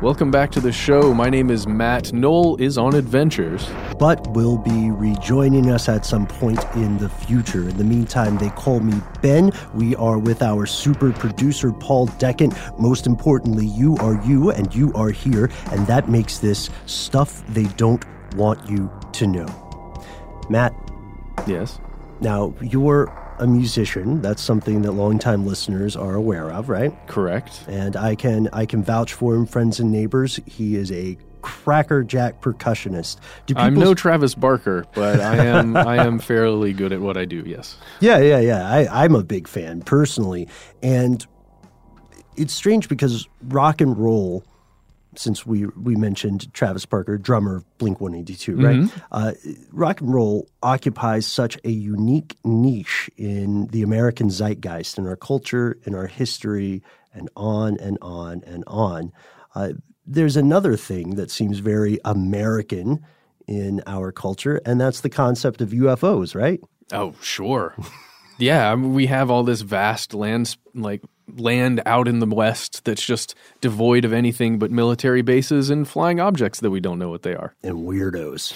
Welcome back to the show. My name is Matt. Noel is on adventures. But will be rejoining us at some point in the future. In the meantime, they call me Ben. We are with our super producer, Paul Decant. Most importantly, you are you and you are here, and that makes this stuff they don't want you to know. Matt, Yes. Now you're a musician. That's something that longtime listeners are aware of, right? Correct. and I can I can vouch for him, friends and neighbors. He is a crackerjack percussionist. Do I'm people- no Travis Barker, but I am I am fairly good at what I do. Yes. yeah, yeah, yeah. I, I'm a big fan personally, and it's strange because rock and roll. Since we we mentioned Travis Barker, drummer of Blink 182, right? Uh, rock and roll occupies such a unique niche in the American zeitgeist, in our culture, in our history, and on and on and on. Uh, there's another thing that seems very American in our culture, and that's the concept of UFOs, right? Oh, sure. yeah, I mean, we have all this vast land, like land out in the west that's just devoid of anything but military bases and flying objects that we don't know what they are. And weirdos.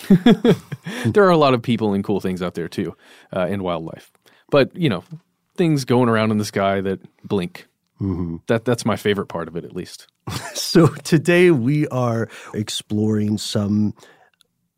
there are a lot of people and cool things out there too, uh, and wildlife. But you know, things going around in the sky that blink. Mm-hmm. That that's my favorite part of it, at least. So today we are exploring some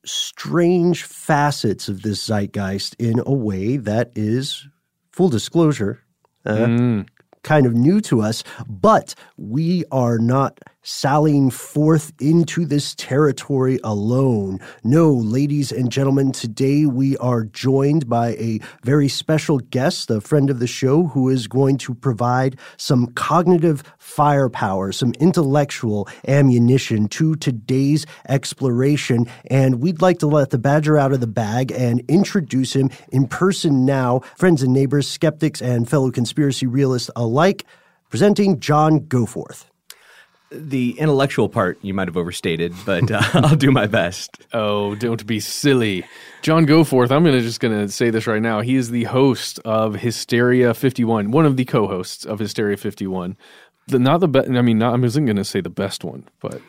strange facets of this zeitgeist in a way that is, full disclosure, uh, kind of new to us, but we are not sallying forth into this territory alone. No, ladies and gentlemen, today we are joined by a very special guest, a friend of the show, who is going to provide some cognitive firepower, some intellectual ammunition to today's exploration. And we'd like to let the badger out of the bag and introduce him in person now, friends and neighbors, skeptics, and fellow conspiracy realists alike, presenting John Goforth. The intellectual part you might have overstated, but uh, I'll do my best. Oh, don't be silly. John Goforth, I'm gonna just gonna say this right now. He is the host of Hysteria 51, one of the co-hosts of Hysteria 51. The, not the best. I mean, not, I wasn't gonna say the best one, but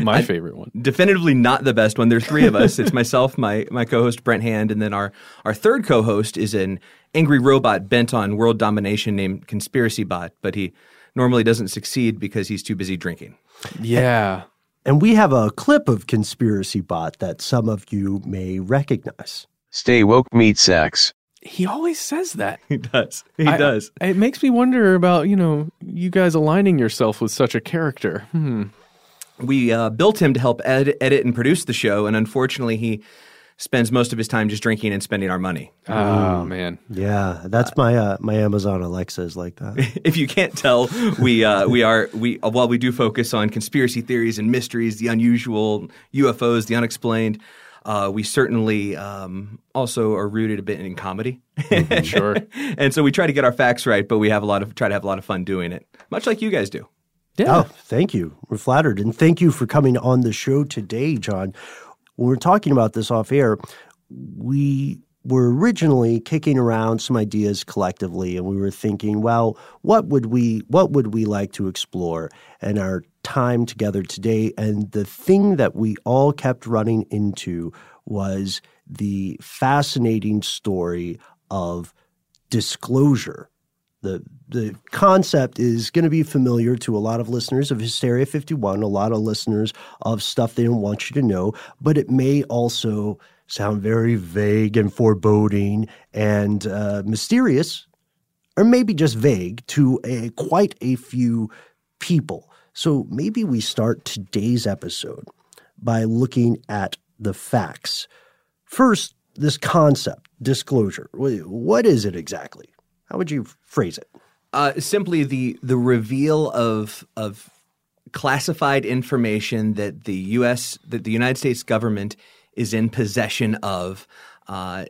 my favorite one. Definitively not the best one. There's three of us. It's myself, my my co-host Brent Hand, and then our our third co-host is an angry robot bent on world domination named Conspiracy Bot, but he normally doesn't succeed because he's too busy drinking. Yeah. And we have a clip of Conspiracy Bot that some of you may recognize. Stay woke, meat sex. He always says that. He does. He I- does. It makes me wonder about, you know, you guys aligning yourself with such a character. Hmm. We uh, built him to help ed- edit and produce the show, and unfortunately, he spends most of his time just drinking and spending our money. Oh, man. Yeah, that's my uh, my Amazon Alexa is like that. if you can't tell, we uh, we are we uh, while we do focus on conspiracy theories and mysteries, the unusual, UFOs, the unexplained. Uh, we certainly um, also are rooted a bit in comedy, Sure. and so we try to get our facts right, but we have a lot of try to have a lot of fun doing it, much like you guys do. Yeah. Oh, thank you. We're flattered. And thank you for coming on the show today, John. When we're talking about this off air, we were originally kicking around some ideas collectively and we were thinking, well, what would we what would we like to explore in our time together today? And the thing that we all kept running into was the fascinating story of disclosure the the concept is going to be familiar to a lot of listeners of Hysteria 51, a lot of listeners of stuff they don't want you to know, but it may also sound very vague and foreboding and uh, mysterious, or maybe just vague to a, quite a few people. So maybe we start today's episode by looking at the facts. First, this concept, disclosure. What is it exactly? How would you phrase it? Uh, simply the the reveal of of classified information that the U.S. that the United States government is in possession of, uh,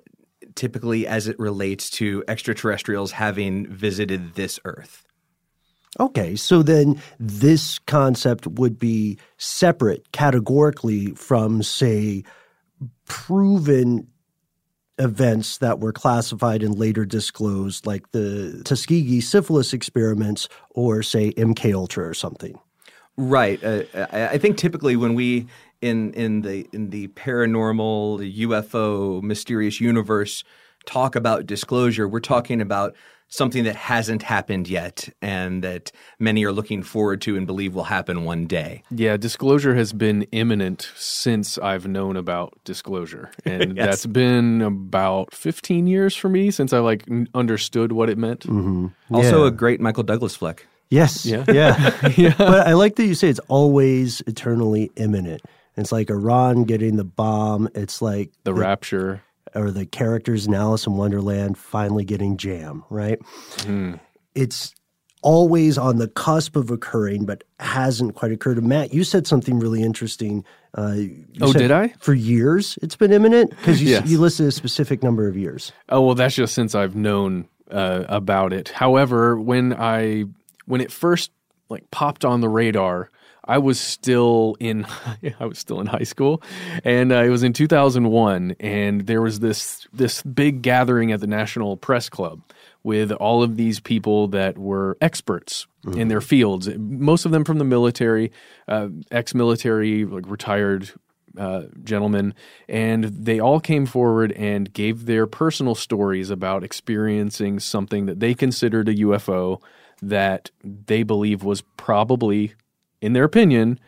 typically as it relates to extraterrestrials having visited this Earth. Okay, so then this concept would be separate categorically from, say, proven events that were classified and later disclosed, like the Tuskegee syphilis experiments or, say, MK Ultra or something. Right. Uh, I, think typically when we in in the in the paranormal, UFO, mysterious universe talk about disclosure, we're talking about something that hasn't happened yet and that many are looking forward to and believe will happen one day. Yeah, disclosure has been imminent since I've known about disclosure, and Yes. that's been about 15 years for me since I like understood what it meant. Mm-hmm. Also, Yeah. a great Michael Douglas flick. Yes. Yeah. Yeah. But I like that you say it's always eternally imminent. It's like Iran getting the bomb. It's like The rapture. Or the characters in Alice in Wonderland finally getting jam, right? It's always on the cusp of occurring, but hasn't quite occurred. And Matt, you said something really interesting. Uh, Oh, did I? For years, it's been imminent because you, Yes. you listed a specific number of years. Oh well, that's just since I've known uh, about it. However, when I when it first like popped on the radar, I was still in I was still in high school, and uh, it was in 2001, and there was this this big gathering at the National Press Club with all of these people that were experts in their fields. Most of them from the military, uh, ex-military, like retired uh, gentlemen, and they all came forward and gave their personal stories about experiencing something that they considered a UFO that they believe was probably, in their opinion,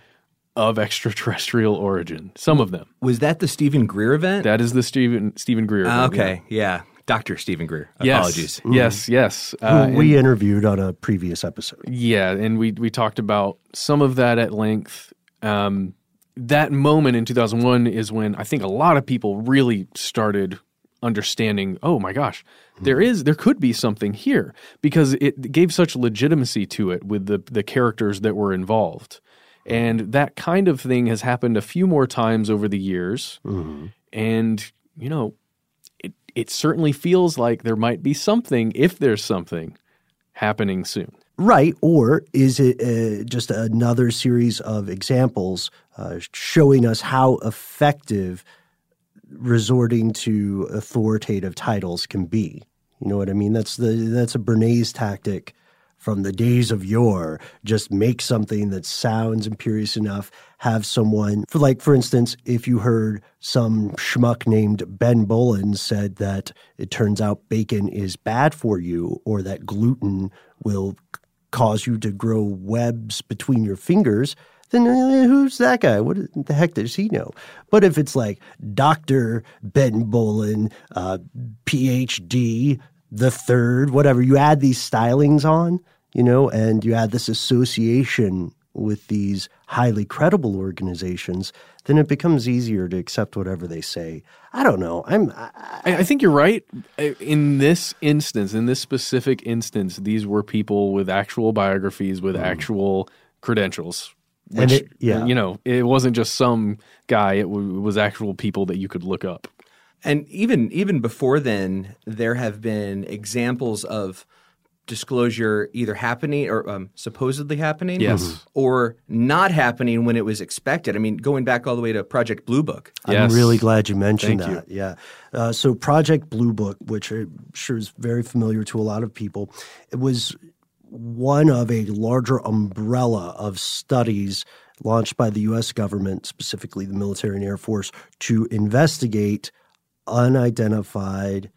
of extraterrestrial origin. Some of them. Was that the Steven Greer event? That is the Steven Steven Greer. Ah, event, okay, yeah. Dr. Steven Greer. yeah. Yes. Apologies. Yes. Yes. who Uh, we interviewed on a previous episode. Yeah, and we we talked about some of that at length. Um, that moment in 2001 is when I think a lot of people really started understanding. Oh my gosh, there is there could be something here because it gave such legitimacy to it with the the characters that were involved, and that kind of thing has happened a few more times over the years. And you know, it it certainly feels like there might be something if there's something happening soon. Right. Or is it uh, just another series of examples uh, showing us how effective resorting to authoritative titles can be? You know what I mean? That's the that's a Bernays tactic from the days of yore. Just make something that sounds imperious enough. Have someone for like, for instance, if you heard some schmuck named Ben Bowlin said that it turns out bacon is bad for you, or that gluten will cause you to grow webs between your fingers, then uh, who's that guy? What the heck does he know? But if it's like Dr. Ben Bowlin, uh, PhD, the third, whatever, you add these stylings on, you know, and you add this association with these highly credible organizations, then it becomes easier to accept whatever they say. I don't know. I'm. I, I, think you're right. In this instance, in this specific instance, these were people with actual biographies, with mm. actual credentials. Which, and it, yeah. you know, it wasn't just some guy. It, w- it was actual people that you could look up. And even even before then, there have been examples of disclosure either happening or um, supposedly happening, yes. or not happening when it was expected. I mean, going back all the way to Project Blue Book. Yes. I'm really glad you mentioned Thank that. You. Yeah. Uh, so Project Blue Book, which I'm sure is very familiar to a lot of people, it was one of a larger umbrella of studies launched by the U.S. government, specifically the military and Air Force, to investigate unidentified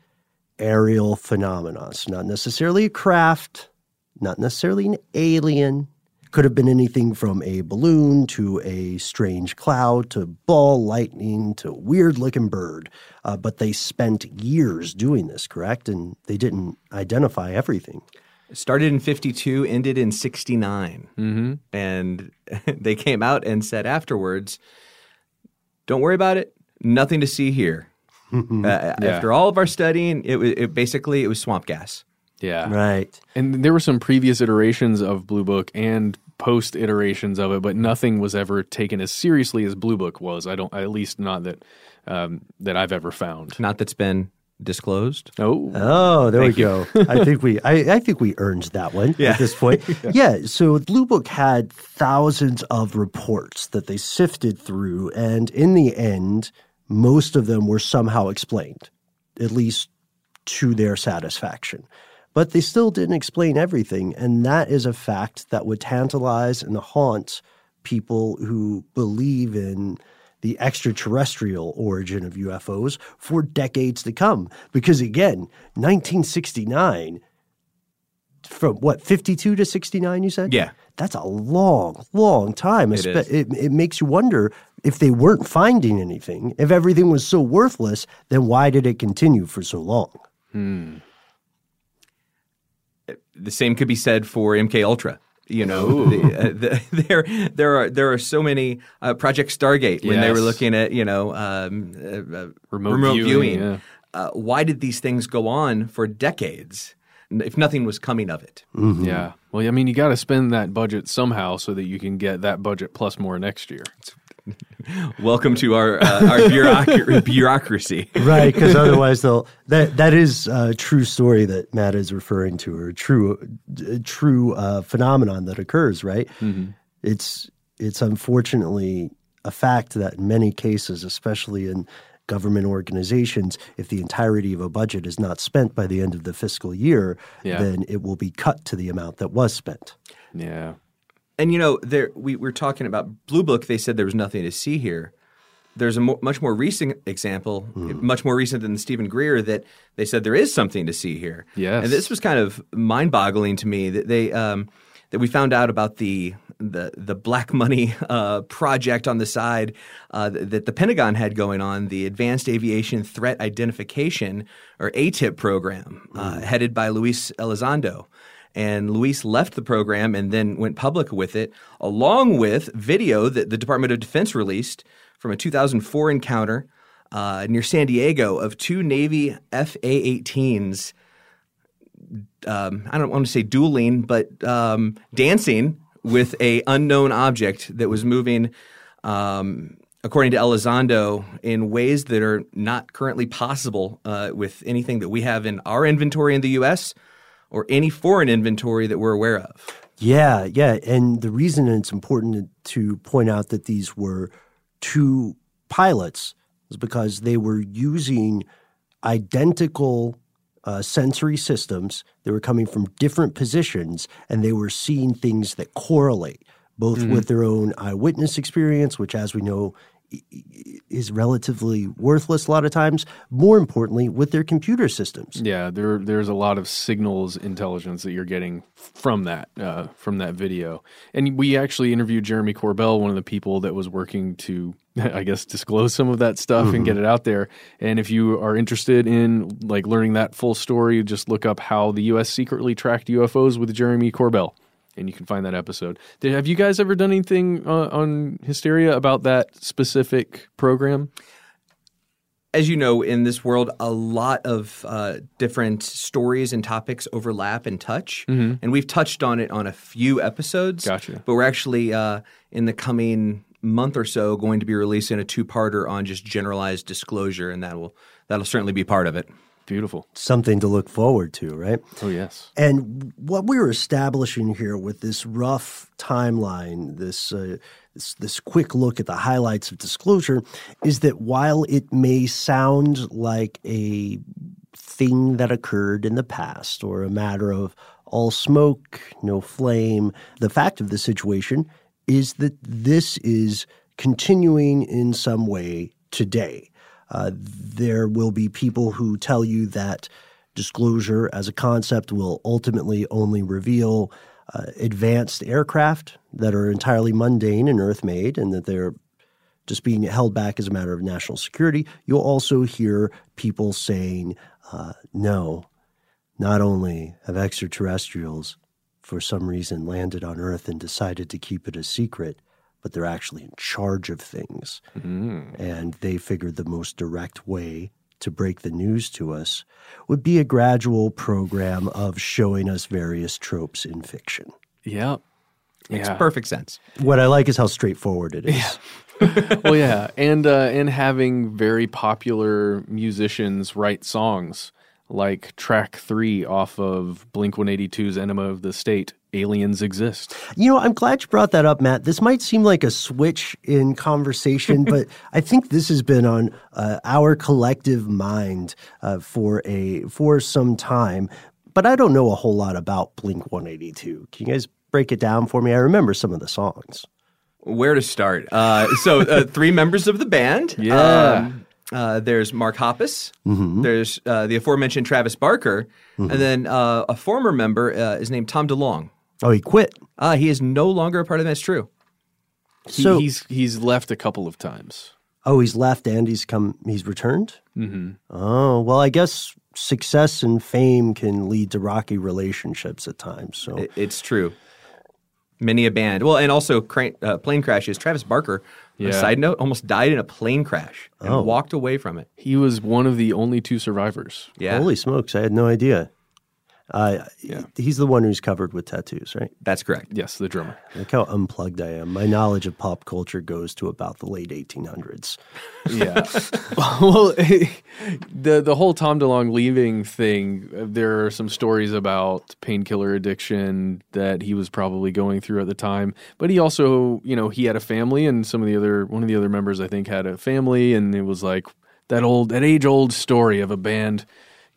aerial phenomena. So, not necessarily a craft, not necessarily an alien. Could have been anything from a balloon to a strange cloud to ball lightning to weird looking bird. Uh, but they spent years doing this, correct? And they didn't identify everything. Started in 52, ended in 69. Mm-hmm. And they came out and said afterwards, don't worry about it. Nothing to see here. uh, yeah. After all of our studying, it, it basically it was swamp gas. Yeah. Right. And there were some previous iterations of Blue Book and post iterations of it, but nothing was ever taken as seriously as Blue Book was. I don't, at least not that um, that I've ever found. Not that's been disclosed. Oh, oh, there Thank we go. I think we, I, I, think we earned that one yeah. at this point. yeah. yeah. So Blue Book had thousands of reports that they sifted through, and in the end, most of them were somehow explained, at least to their satisfaction. But they still didn't explain everything, and that is a fact that would tantalize and haunt people who believe in the extraterrestrial origin of UFOs for decades to come. Because again, 1969, from what, 52 to 69, you said? Yeah. That's a long, long time. It, it, it makes you wonder if they weren't finding anything, if everything was so worthless, then why did it continue for so long? Hmm. The same could be said for MK Ultra. You know, the, uh, the, there there are there are so many uh, Project Stargate when yes. they were looking at you know um, uh, uh remote, remote, viewing. viewing. Yeah. Uh, why did these things go on for decades? If nothing was coming of it. Mm-hmm. Yeah. Well, I mean, you got to spend that budget somehow so that you can get that budget plus more next year. It's Welcome to our uh, our bureauc- bureaucracy, right? Because otherwise, they'll that that is a true story that Matt is referring to, or a true a true uh, phenomenon that occurs. Right? Mm-hmm. It's it's unfortunately a fact that in many cases, especially in government organizations, if the entirety of a budget is not spent by the end of the fiscal year, yeah. then it will be cut to the amount that was spent. Yeah. And you know, there we were talking about Blue Book. They said there was nothing to see here. There's a mo- much more recent example, mm. much more recent than Steven Greer, that they said there is something to see here. Yes, and this was kind of mind-boggling to me that they um, that we found out about the the the black money uh, project on the side uh, that the Pentagon had going on, the Advanced Aviation Threat Identification or ATIP program, uh, mm. headed by Luis Elizondo. And Luis left the program and then went public with it, along with video that the Department of Defense released from a 2004 encounter uh, near San Diego of two Navy FA 18s. Um, I don't want to say dueling, but um, dancing with a unknown object that was moving, um, according to Elizondo, in ways that are not currently possible uh, with anything that we have in our inventory in the U.S or any foreign inventory that we're aware of. Yeah, yeah. And the reason it's important to point out that these were two pilots is because they were using identical uh, sensory systems. They were coming from different positions and they were seeing things that correlate both Mm-hmm. with their own eyewitness experience, which, as we know, is relatively worthless a lot of times. More importantly, with their computer systems. Yeah, there there's a lot of signals intelligence that you're getting from that uh, from that video, and we actually interviewed Jeremy Corbell, one of the people that was working to, I guess, disclose some of that stuff and get it out there. And if you are interested in like learning that full story, just look up how the U.S. secretly tracked UFOs with Jeremy Corbell. And you can find that episode. Did, have you guys ever done anything uh, on Hysteria about that specific program? as you know, in this world, a lot of uh, different stories and topics overlap and touch, and we've touched on it on a few episodes. Gotcha. But we're actually uh, in the coming month or so going to be releasing a two-parter on just generalized disclosure, and that will that'll certainly be part of it. Beautiful. Something to look forward to, right? Oh yes. And what we were establishing here with this rough timeline, this, uh, this this quick look at the highlights of disclosure, is that while it may sound like a thing that occurred in the past or a matter of all smoke, no flame, the fact of the situation is that this is continuing in some way today. Uh, there will be people who tell you that disclosure as a concept will ultimately only reveal uh, advanced aircraft that are entirely mundane and earth made and that they're just being held back as a matter of national security. You'll also hear people saying, uh, no, not only have extraterrestrials for some reason landed on Earth and decided to keep it a secret, but they're actually in charge of things. And they figured the most direct way to break the news to us would be a gradual program of showing us various tropes in fiction. Yeah. Makes Yeah. perfect sense. What I like is how straightforward it is. well, yeah, and uh, and having very popular musicians write songs like track three off of Blink 182's "Enema of the State." Aliens exist. You know, I'm glad you brought that up, Matt. This might seem like a switch in conversation, but I think this has been on uh, our collective mind uh, for a for some time. But I don't know a whole lot about Blink 182. Can you guys break it down for me? I remember some of the songs. Where to start? Uh, so, uh, three members of the band. Yeah. Um, uh, there's Mark Hoppus. There's uh, the aforementioned Travis Barker, and then uh, a former member uh, is named Tom DeLonge. Oh, he quit. Uh, he is no longer a part of That's True. He, So- he's he's left a couple of times. Oh, he's left and he's come. He's returned. Mm-hmm. Oh well, I guess success and fame can lead to rocky relationships at times. So It- it's true. Many a band. Well, and also cra- uh, plane crashes. Travis Barker, on a Yeah. side note, almost died in a plane crash and Oh. walked away from it. He was one of the only two survivors. Yeah, holy smokes, I had no idea. Uh, Yeah. He's the one who's covered with tattoos, right? that's correct. Yes, the drummer. Look how unplugged I am. My knowledge of pop culture goes to about the late 1800s. Yeah. well, the the whole Tom DeLonge leaving thing. uh, There are some stories about painkiller addiction that he was probably going through at the time. But he also, you know, he had a family, and some of the other one of the other members, I think, had a family, and it was like that old that age old story of a band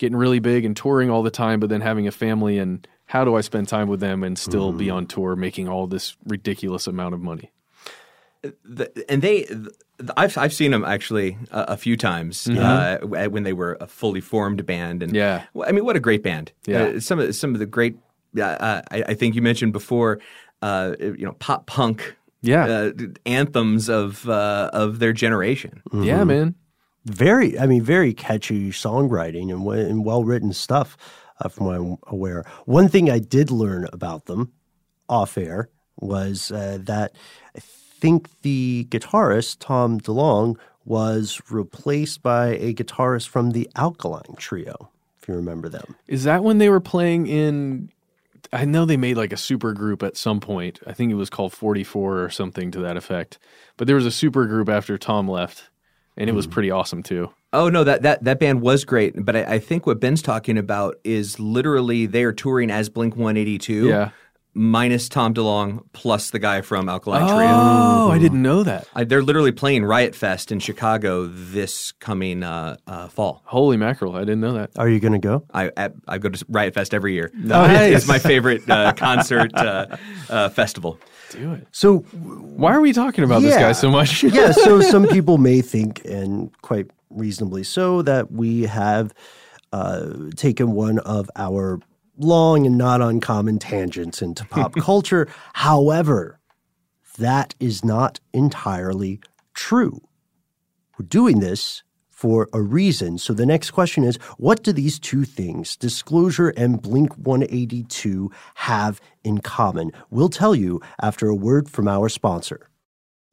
getting really big and touring all the time, but then having a family and how do I spend time with them and still be on tour making all this ridiculous amount of money? the, and they th- I've I've seen them actually a, a few times uh, when they were a fully formed band and Mm-hmm. Yeah. I mean what a great band Yeah. Uh, some of some of the great uh, I, I think you mentioned before uh, you know pop punk Yeah. uh, anthems of uh, of their generation Yeah, man. Very, I mean, very catchy songwriting and, and well written stuff, uh, from what I'm aware. One thing I did learn about them off air was uh, that I think the guitarist, Tom DeLonge, was replaced by a guitarist from the Alkaline Trio, if you remember them. Is that when they were playing in? I know they made like a super group at some point. I think it was called 44 or something to that effect. But there was a super group after Tom left, and it was hmm. pretty awesome too. Oh no, that that that band was great, but I, I think what Ben's talking about is literally they are touring as Blink One Eighty Two. Yeah. Minus Tom DeLonge plus the guy from Alkaline Trio. Oh, I didn't know that. I, they're literally playing Riot Fest in Chicago this coming uh, uh, fall. Holy mackerel! I didn't know that. Are you going to go? I, I I go to Riot Fest every year. Nice. It's my favorite uh, concert uh, uh, festival. Do it. So, Why are we talking about this guy so much? yeah, so some people may think, and quite reasonably so, that we have uh, taken one of our long and not uncommon tangents into pop culture. However, that is not entirely true. We're doing this for a reason. So the next question is what do these two things, disclosure and Blink 182, have in common? We'll tell you after a word from our sponsor.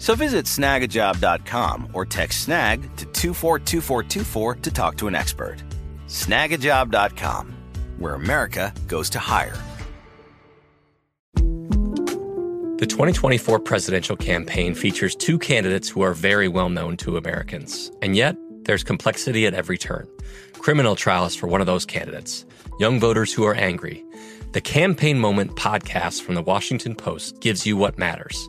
So visit snagajob.com or text snag to 242424 to talk to an expert. Snagajob.com, where America goes to hire. The 2024 presidential campaign features two candidates who are very well known to Americans. And yet, there's complexity at every turn. Criminal trials for one of those candidates, young voters who are angry. The Campaign Moment podcast from the Washington Post gives you what matters.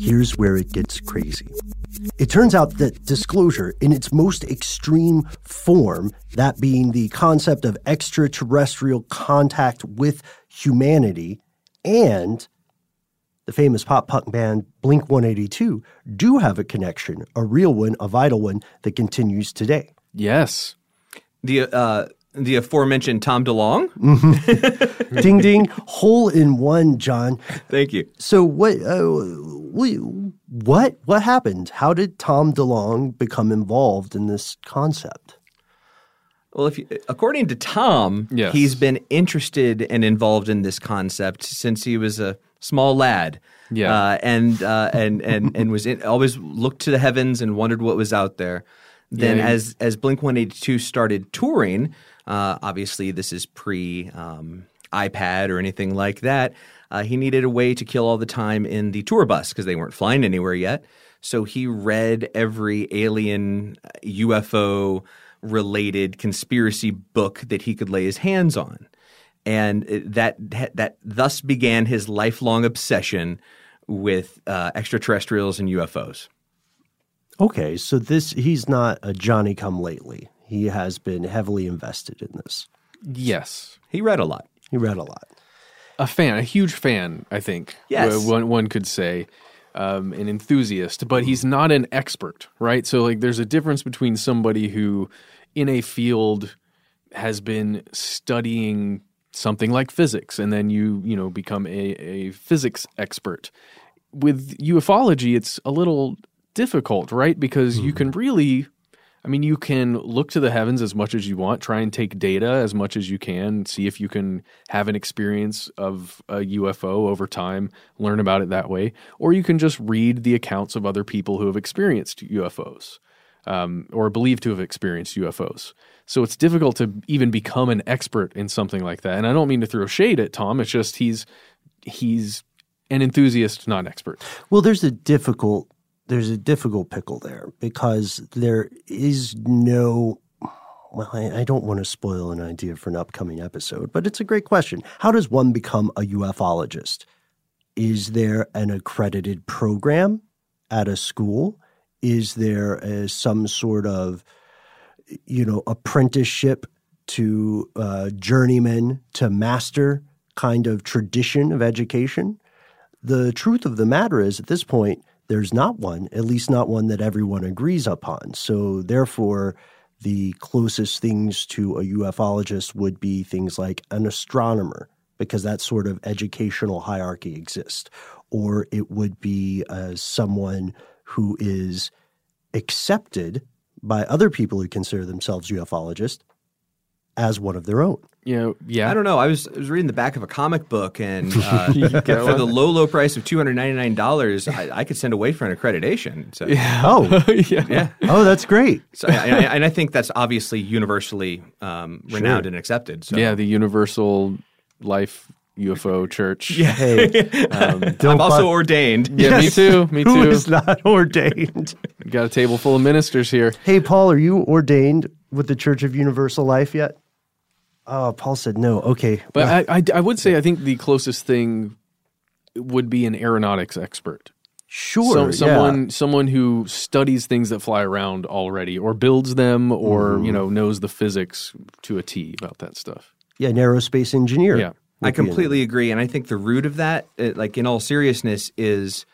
Here's where it gets crazy. It turns out that disclosure, in its most extreme form, that being the concept of extraterrestrial contact with humanity, and the famous pop punk band Blink 182 do have a connection, a real one, a vital one that continues today. Yes. The uh, the aforementioned Tom DeLonge. ding ding, hole in one, John. Thank you. So what? Uh, we- what? What happened? How did Tom DeLonge become involved in this concept? Well, if you, according to Tom, Yes. he's been interested and involved in this concept since he was a small lad. Yeah. uh, and uh, and and and was in, always looked to the heavens and wondered what was out there. Then, Yeah, he- as as Blink One Eighty Two started touring, uh, obviously this is pre um, iPad or anything like that. Uh, he needed a way to kill all the time in the tour bus because they weren't flying anywhere yet. So he read every alien uh, UFO related conspiracy book that he could lay his hands on. And that that thus began his lifelong obsession with uh, extraterrestrials and UFOs. Okay, so this he's not a Johnny come lately. He has been heavily invested in this. Yes. He read a lot. He read a lot. A fan, a huge fan, I think. Yes. One, one could say. Um, an enthusiast, but he's not an expert, right? So, like, there's a difference between somebody who, in a field, has been studying something like physics, and then you, you know, become a, a physics expert. With ufology, it's a little difficult, right? Because you can really I mean, you can look to the heavens as much as you want, try and take data as much as you can, see if you can have an experience of a UFO over time, learn about it that way. Or you can just read the accounts of other people who have experienced UFOs um, or believed to have experienced UFOs. So it's difficult to even become an expert in something like that. And I don't mean to throw shade at Tom, it's just he's he's an enthusiast, not an expert. Well, there's a difficult there's a difficult pickle there because there is no well, I, I, don't want to spoil an idea for an upcoming episode, but it's a great question. How does one become a ufologist? Is there an accredited program at a school? Is there a, some sort of, you know, apprenticeship to uh, journeyman to master kind of tradition of education? The truth of the matter is, at this point, there's not one, at least not one that everyone agrees upon. So, therefore, the closest things to a ufologist would be things like an astronomer, because that sort of educational hierarchy exists, or it would be uh, someone who is accepted by other people who consider themselves ufologists as one of their own. Yeah, yeah. I don't know. I was I was reading the back of a comic book, and uh, for the low low price of two hundred ninety nine dollars, I, I, could send away for an accreditation. So yeah. oh yeah. yeah, oh that's great. So, I, I, and I think that's obviously universally um, renowned Sure. and accepted. So. Yeah, the Universal Life UFO Church. Yeah. Hey, Um, I'm also buy- ordained. yeah, me too. Me too. is not ordained? Got a table full of ministers here. Hey, Paul, are you ordained with the Church of Universal Life yet? Oh, Paul said no. Okay. But I, I, I would say I think the closest thing would be an aeronautics expert. sure. So- yeah. someone someone who studies things that fly around already, or builds them, or Mm-hmm. you know knows the physics to a T about that stuff. Yeah, an aerospace engineer. Yeah. I be in it. completely agree, and I think the root of that, uh, like in all seriousness, is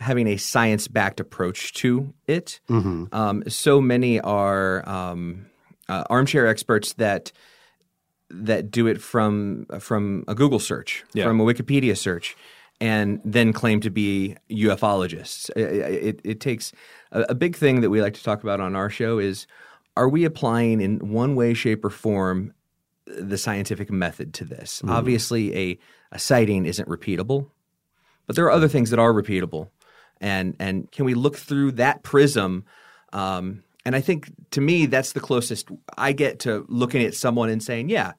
having a science-backed approach to it. Mm-hmm. Um, so many are um, uh, armchair experts that that do it from from a Google search, Yeah. from a Wikipedia search, and then claim to be ufologists. It, it, it takes a, a big thing that we like to talk about on our show is: are we applying in one way, shape, or form the scientific method to this? Obviously, a a sighting isn't repeatable, but there are other things that are repeatable, and and can we look through that prism? Um, and I think to me, that's the closest I get to looking at someone and saying, "Yeah,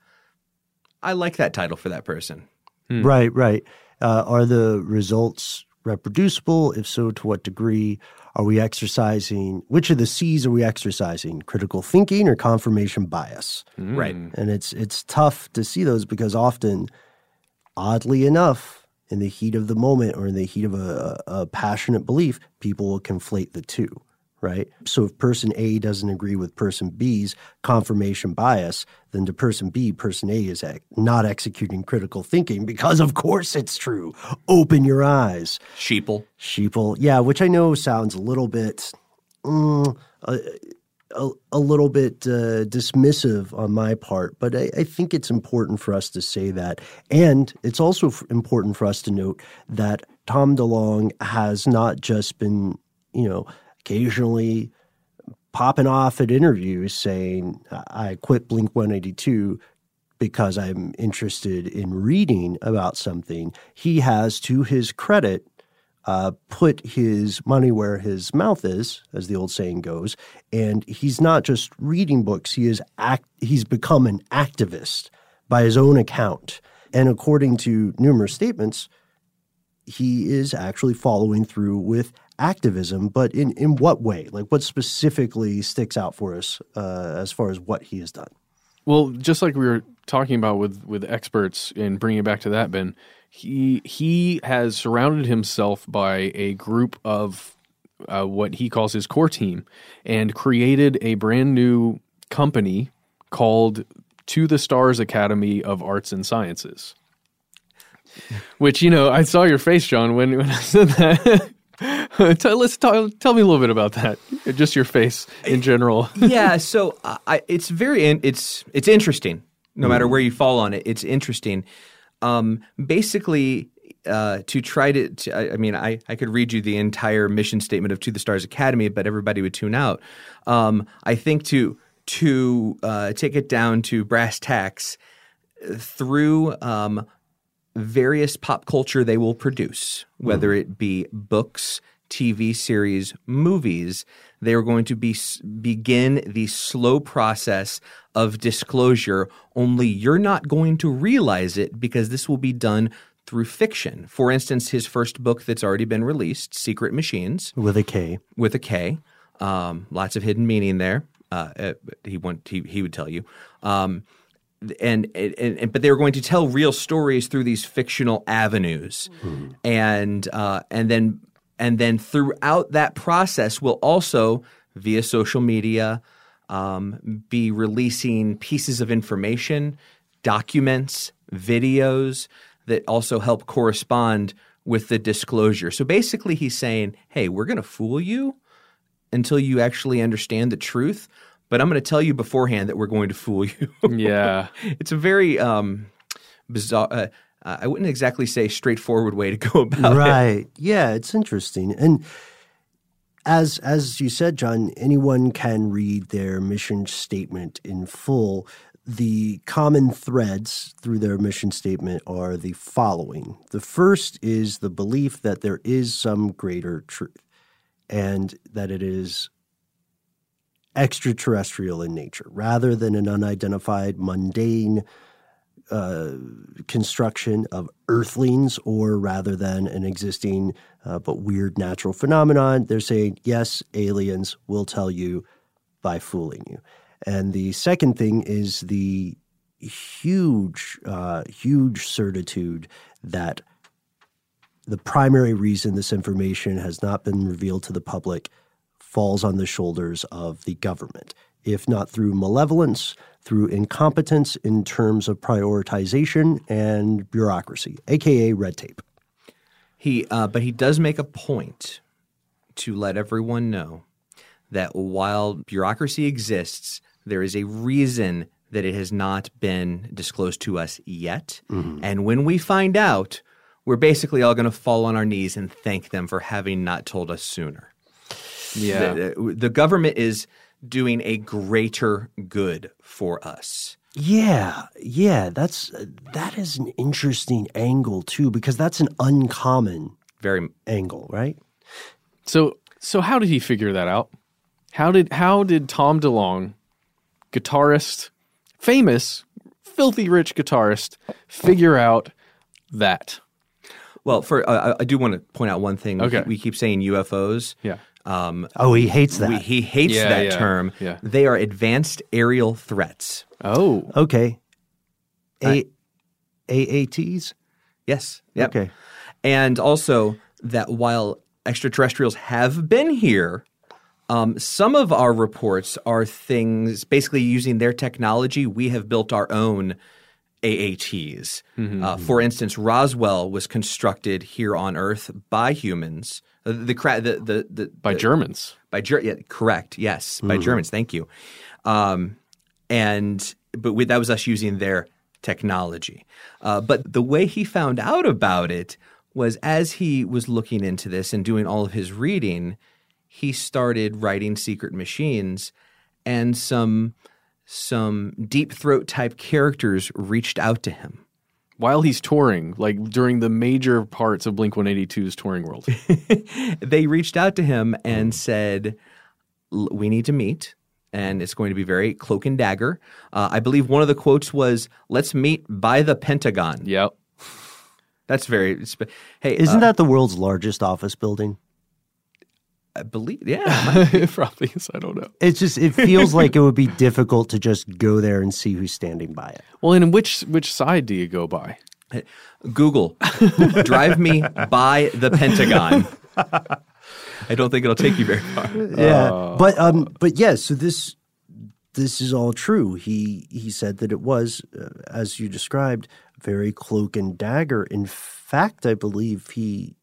I like that title for that person." Right, right. Uh, are the results reproducible? If so, to what degree? Are we exercising, which of the C's are we exercising? Critical thinking or confirmation bias? Right. And it's it's tough to see those because often, oddly enough, in the heat of the moment or in the heat of a, a passionate belief, people will conflate the two, right? So if person A doesn't agree with person B's confirmation bias, then to person B, person A is not executing critical thinking because of course it's true. Open your eyes. Sheeple. Sheeple, yeah, which I know sounds a little bit, mm, a, a, a little bit uh, dismissive on my part, but I, I think it's important for us to say that, and it's also f- important for us to note that Tom DeLonge has not just been, you know, occasionally popping off at interviews saying, "I quit Blink 182." Because I'm interested in reading about something, he has, to his credit, uh, put his money where his mouth is, as the old saying goes. And he's not just reading books; he is act. He's become an activist by his own account. And according to numerous statements, he is actually following through with activism. But in in what way? Like what specifically sticks out for us uh, as far as what he has done? Well, just like we were talking about with with experts and bringing it back to that, Ben, he he has surrounded himself by a group of uh, what he calls his core team and created a brand new company called To the Stars Academy of Arts and Sciences. Which you know, I saw your face, John, when when I said that. tell, let's tell, tell me a little bit about that. Just your face in general. yeah, so I, it's very in, it's it's interesting. No matter where you fall on it, it's interesting. Um, basically, uh, to try to, to I, I, mean, I, I could read you the entire mission statement of To the Stars Academy, but everybody would tune out. Um, I think to to uh, take it down to brass tacks through um, various pop culture they will produce, whether mm. it be books, TV series, movies, they are going to be begin the slow process of disclosure. Only you're not going to realize it because this will be done through fiction. For instance, his first book that's already been released, Secret Machines, with a K, with a K, um, lots of hidden meaning there. Uh, uh he, want, he he would tell you. Um, and, and, and, but they were going to tell real stories through these fictional avenues, mm-hmm. and uh, and then and then throughout that process, we'll also via social media um, be releasing pieces of information, documents, videos that also help correspond with the disclosure. So basically, he's saying, "Hey, we're going to fool you." Until you actually understand the truth, but I'm going to tell you beforehand that we're going to fool you. yeah, it's a very um, bizarre. Uh, I wouldn't exactly say straightforward way to go about right. it. Right. Yeah, it's interesting. And as as you said, John, anyone can read their mission statement in full. The common threads through their mission statement are the following. The first is the belief that there is some greater truth and that it is extraterrestrial in nature rather than an unidentified, mundane uh, construction of earthlings or rather than an existing uh, but weird natural phenomenon. They're saying, yes, aliens will tell you by fooling you. And the second thing is the huge, uh, huge certitude that the primary reason this information has not been revealed to the public falls on the shoulders of the government, if not through malevolence, through incompetence in terms of prioritization and bureaucracy, aka red tape. He, uh, but he does make a point to let everyone know that while bureaucracy exists, there is a reason that it has not been disclosed to us yet. Mm-hmm. And when we find out, we're basically all going to fall on our knees and thank them for having not told us sooner. Yeah. The, the government is doing a greater good for us. Yeah, yeah, that's that is an interesting angle too because that's an uncommon very angle, right? So so how did he figure that out? How did how did Tom DeLonge, guitarist, famous, filthy rich guitarist, figure out that? Well, for uh, I do want to point out one thing. Okay. We, we keep saying UFOs. Yeah. Um, oh, he hates that. We, he hates yeah, that yeah, term. Yeah. They are advanced aerial threats. Oh, okay. A AATs. Yes. Yep. Okay. And also that while extraterrestrials have been here, um, some of our reports are things basically using their technology. We have built our own AATs. Mm-hmm. Uh, for instance, Roswell was constructed here on Earth by humans uh, the the the, the by the, Germans. By Ger- yeah, correct. Yes, by mm-hmm. Germans. Thank you. Um, and but we, that was us using their technology. Uh, but the way he found out about it was as he was looking into this and doing all of his reading, he started writing Secret Machines, and some some deep throat type characters reached out to him while he's touring, like during the major parts of Blink 182's touring world. they reached out to him and said, We need to meet. And it's going to be very cloak and dagger. Uh, I believe one of the quotes was, Let's meet by the Pentagon. Yep. That's very. Hey, isn't uh, that the world's largest office building? I believe, yeah, it probably is. I don't know. It's just it feels like it would be difficult to just go there and see who's standing by it. Well, and which which side do you go by? Google, drive me by the Pentagon. I don't think it'll take you very far. yeah, but um, but yeah. So this this is all true. He he said that it was, uh, as you described, very cloak and dagger. In fact, I believe he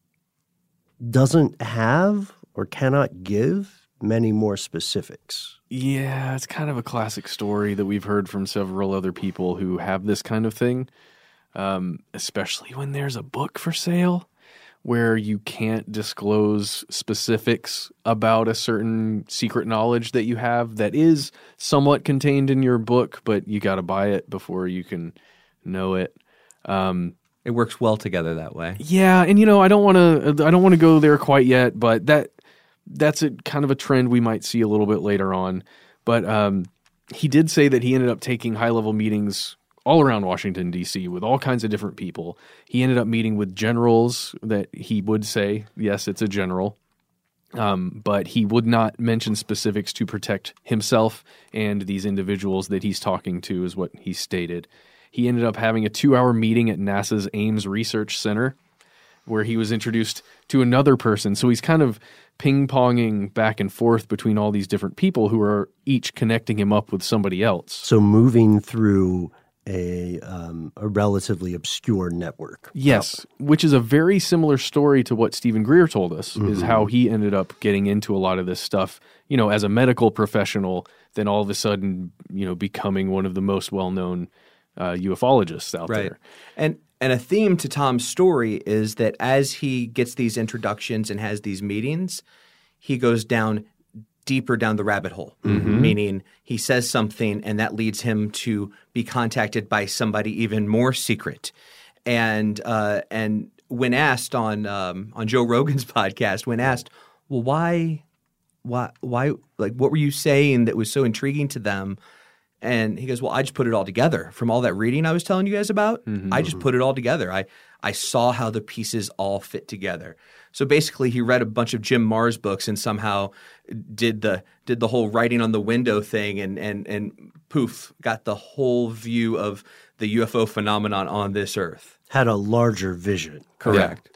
doesn't have or cannot give many more specifics. Yeah, it's kind of a classic story that we've heard from several other people who have this kind of thing, um, especially when there's a book for sale where you can't disclose specifics about a certain secret knowledge that you have that is somewhat contained in your book, but you got to buy it before you can know it. Um, it works well together that way. Yeah, and you know, I don't want to I don't want to go there quite yet, but that that's a kind of a trend we might see a little bit later on. But um, he did say that he ended up taking high level meetings all around Washington, D.C., with all kinds of different people. He ended up meeting with generals that he would say, yes, it's a general. Um, but he would not mention specifics to protect himself and these individuals that he's talking to, is what he stated. He ended up having a two hour meeting at NASA's Ames Research Center where he was introduced to another person. So he's kind of ping ponging back and forth between all these different people who are each connecting him up with somebody else. So moving through a um, a relatively obscure network. Yes, which is a very similar story to what Steven Greer told us. Mm-hmm. Is how he ended up getting into a lot of this stuff. You know, as a medical professional, then all of a sudden, you know, becoming one of the most well known uh, ufologists out right. there. And and a theme to Tom's story is that as he gets these introductions and has these meetings, he goes down deeper down the rabbit hole, mm-hmm. meaning he says something and that leads him to be contacted by somebody even more secret. And uh, and when asked on um, on Joe Rogan's podcast, when asked, well, why, why, why, like, what were you saying that was so intriguing to them? And he goes, well, I just put it all together from all that reading I was telling you guys about. Mm-hmm. I just put it all together. I I saw how the pieces all fit together. So basically, he read a bunch of Jim Marrs books and somehow did the did the whole writing on the window thing, and and and poof, got the whole view of the UFO phenomenon on this Earth. Had a larger vision, correct?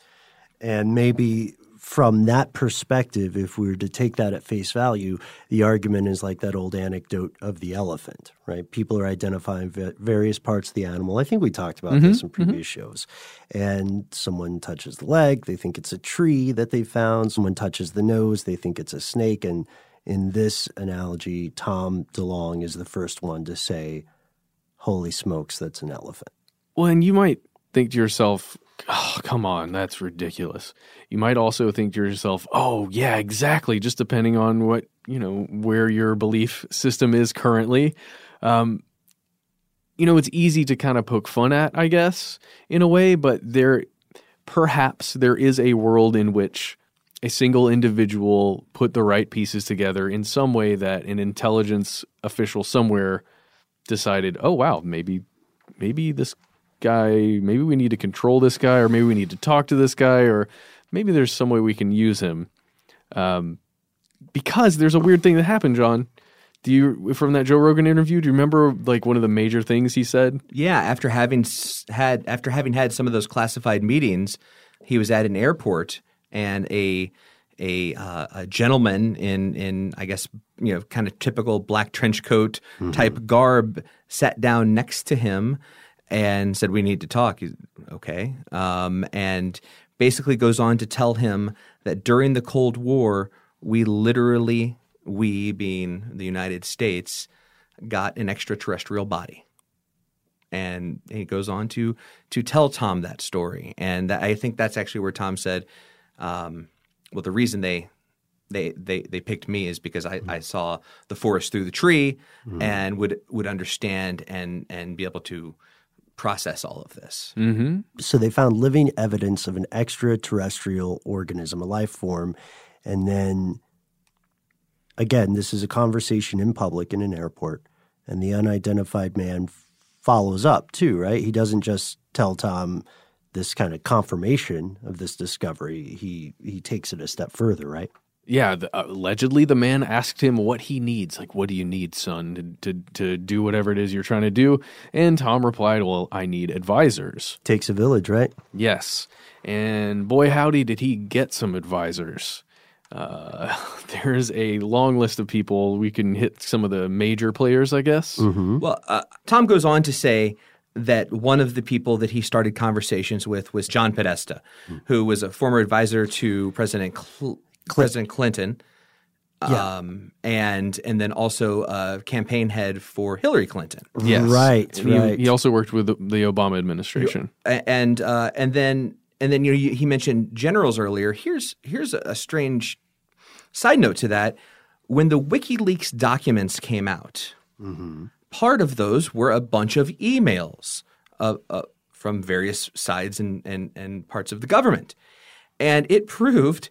Yeah. And maybe from that perspective, if we were to take that at face value, the argument is like that old anecdote of the elephant, right? People are identifying various parts of the animal. I think we talked about mm-hmm, this in previous mm-hmm. shows. And someone touches the leg, they think it's a tree that they found. Someone touches the nose, they think it's a snake. And in this analogy, Tom DeLonge is the first one to say, Holy smokes, that's an elephant. Well, and you might think to yourself, oh, come on, that's ridiculous. You might also think to yourself, oh, yeah, exactly, just depending on what, you know, where your belief system is currently. Um, you know, it's easy to kind of poke fun at, I guess, in a way, but there, perhaps there is a world in which a single individual put the right pieces together in some way that an intelligence official somewhere decided, oh, wow, maybe, maybe this guy, maybe we need to control this guy, or maybe we need to talk to this guy, or maybe there's some way we can use him. Um, because there's a weird thing that happened, John. Do you from that Joe Rogan interview? Do you remember like one of the major things he said? Yeah, after having had after having had some of those classified meetings, he was at an airport and a a, uh, a gentleman in in I guess you know kind of typical black trench coat mm-hmm. type garb sat down next to him and said, "We need to talk." He's, okay, um, and basically goes on to tell him that during the Cold War, we literally, we being the United States, got an extraterrestrial body. And he goes on to to tell Tom that story, and I think that's actually where Tom said, um, "Well, the reason they they they they picked me is because I, I saw the forest through the tree mm-hmm. and would would understand and and be able to process all of this. Mm-hmm. So they found living evidence of an extraterrestrial organism, a life form, and then again, this is a conversation in public in an airport, and the unidentified man follows up too, right? He doesn't just tell Tom this kind of confirmation of this discovery. He he takes it a step further, right? Yeah, the, uh, allegedly the man asked him what he needs. Like, what do you need, son, to, to, to do whatever it is you're trying to do? And Tom replied, well, I need advisors. Takes a village, right? Yes. And boy, howdy, did he get some advisors. Uh, there's a long list of people. We can hit some of the major players, I guess. Well, uh, Tom goes on to say that one of the people that he started conversations with was John Podesta, who was a former advisor to President Cl- President Clinton, um, and and then also a campaign head for Hillary Clinton. Yes. Right, he, right. he also worked with the, the Obama administration. A- and uh, and then and then you know you- he mentioned generals earlier. Here's here's a, a strange side note to that. When the WikiLeaks documents came out, part of those were a bunch of emails uh, uh, from various sides and, and and parts of the government, and it proved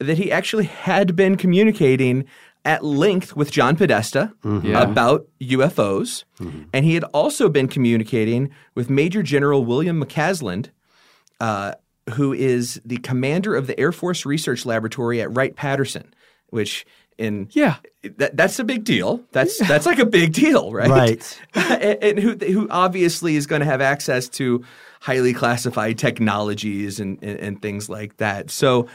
that he actually had been communicating at length with John Podesta Yeah. about UFOs, and he had also been communicating with Major General William McCasland, uh, who is the commander of the Air Force Research Laboratory at Wright Patterson, which in yeah that, that's a big deal. That's that's like a big deal, right? Right. and, and who who obviously is going to have access to highly classified technologies and, and and things like that. So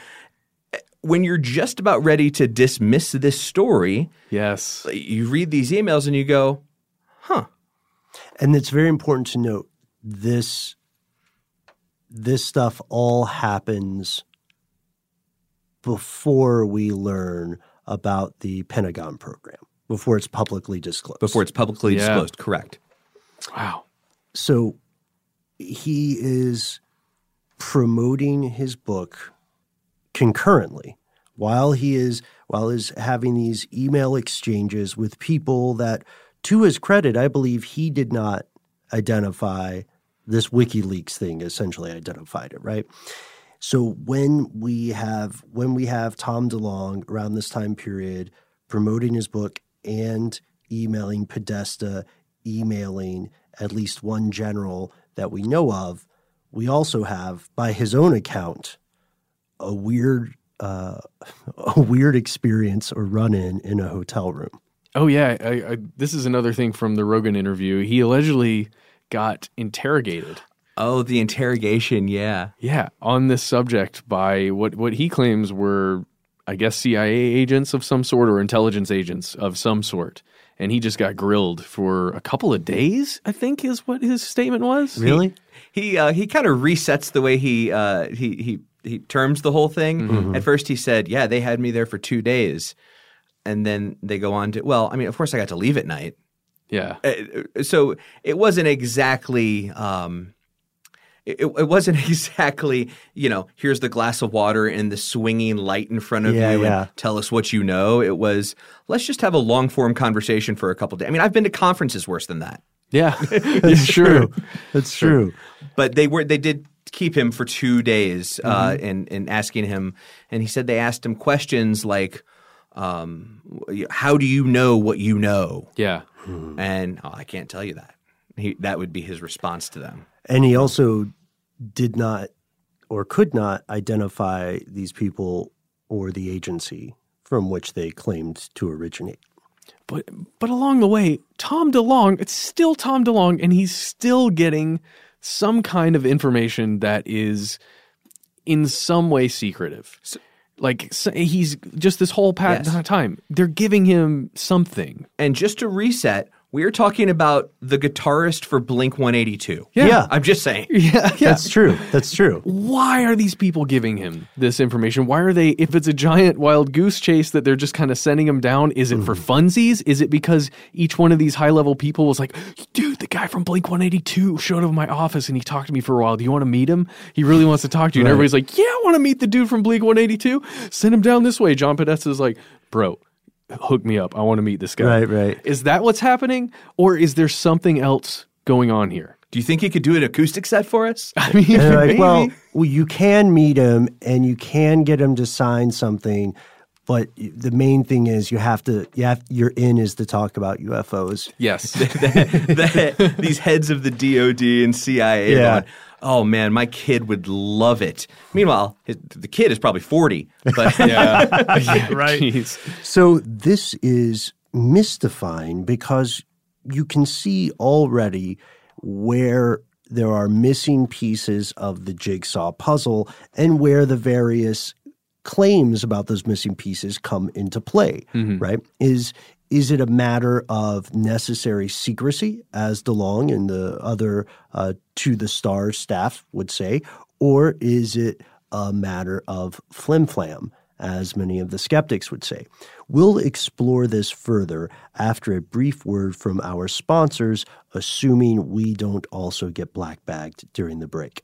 when you're just about ready to dismiss this story, yes, you read these emails and you go, "Huh." And it's very important to note this this stuff all happens before we learn about the Pentagon program, before it's publicly disclosed. before it's publicly Yeah. disclosed. Correct. Wow. So he is promoting his book concurrently while he is while he's having these email exchanges with people that to his credit I believe he did not identify this WikiLeaks thing essentially identified it, right? So when we have when we have Tom DeLonge around this time period promoting his book and emailing Podesta, emailing at least one general that we know of, we also have, by his own account, a weird uh, a weird experience or run in in a hotel room. Oh yeah, I, I, this is another thing from the Rogan interview. He allegedly got interrogated. Oh, the interrogation, yeah. Yeah, on this subject by what what he claims were I guess CIA agents of some sort or intelligence agents of some sort. And he just got grilled for a couple of days, I think is what his statement was. Really? He uh, he kind of resets the way he uh, he he he terms the whole thing. Mm-hmm. At first, he said, "Yeah, they had me there for two days," and then they go on to, "Well, I mean, of course, I got to leave at night." Yeah. Uh, so it wasn't exactly. Um, it, it wasn't exactly, you know, here's the glass of water and the swinging light in front of Yeah, you yeah. and tell us what you know. It was, let's just have a long form conversation for a couple days. I mean, I've been to conferences worse than that. Yeah, It's true. It's true. But they were they did keep him for two days uh, Mhm. and and asking him, and he said they asked him questions like, um, "How do you know what you know?" Yeah, and oh, I can't tell you that. He, that would be his response to them. And he also did not or could not identify these people or the agency from which they claimed to originate. But but along the way, Tom DeLonge, it's still Tom DeLonge, and he's still getting some kind of information that is in some way secretive. like so he's just this whole pat- Yes. time they're giving him something. And just to reset, we're talking about the guitarist for Blink 182. Yeah. Yeah. I'm just saying. Yeah, yeah. That's true. That's true. Why are these people giving him this information? Why are they, if it's a giant wild goose chase that they're just kind of sending him down, is it for mm-hmm. funsies? Is it because each one of these high level people was like, dude, the guy from Blink 182 showed up in my office and he talked to me for a while. Do you want to meet him? He really wants to talk to you. And everybody's like, yeah, I want to meet the dude from Blink 182. Send him down this way. John Podesta's like, bro, hook me up. I want to meet this guy. Right, right. Is that what's happening? Or is there something else going on here? Do you think he could do an acoustic set for us? I mean, like, maybe. well, well, you can meet him and you can get him to sign something, but the main thing is you have to, you have, your in is to talk about UFOs. Yes. The- the- these heads of the DOD and CIA. Yeah. going, oh man, my kid would love it. Meanwhile, his, the kid is probably 40. But right. Jeez. So this is mystifying because you can see already where there are missing pieces of the jigsaw puzzle and where the various claims about those missing pieces come into play, Mhm. right? Is is it a matter of necessary secrecy, as DeLonge and the other uh, to the stars staff would say, or is it a matter of flim flam, as many of the skeptics would say? We'll explore this further after a brief word from our sponsors, assuming we don't also get black bagged during the break.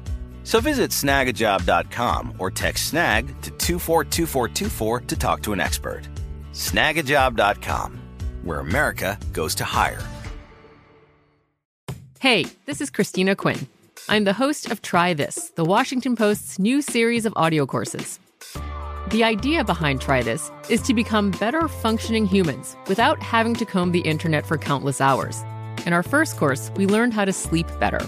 So visit snagajob.com or text snag to 242424 to talk to an expert. Snagajob.com, where America goes to hire. Hey, this is Christina Quinn. I'm the host of Try This, the Washington Post's new series of audio courses. The idea behind Try This is to become better functioning humans without having to comb the internet for countless hours. In our first course, we learned how to sleep better.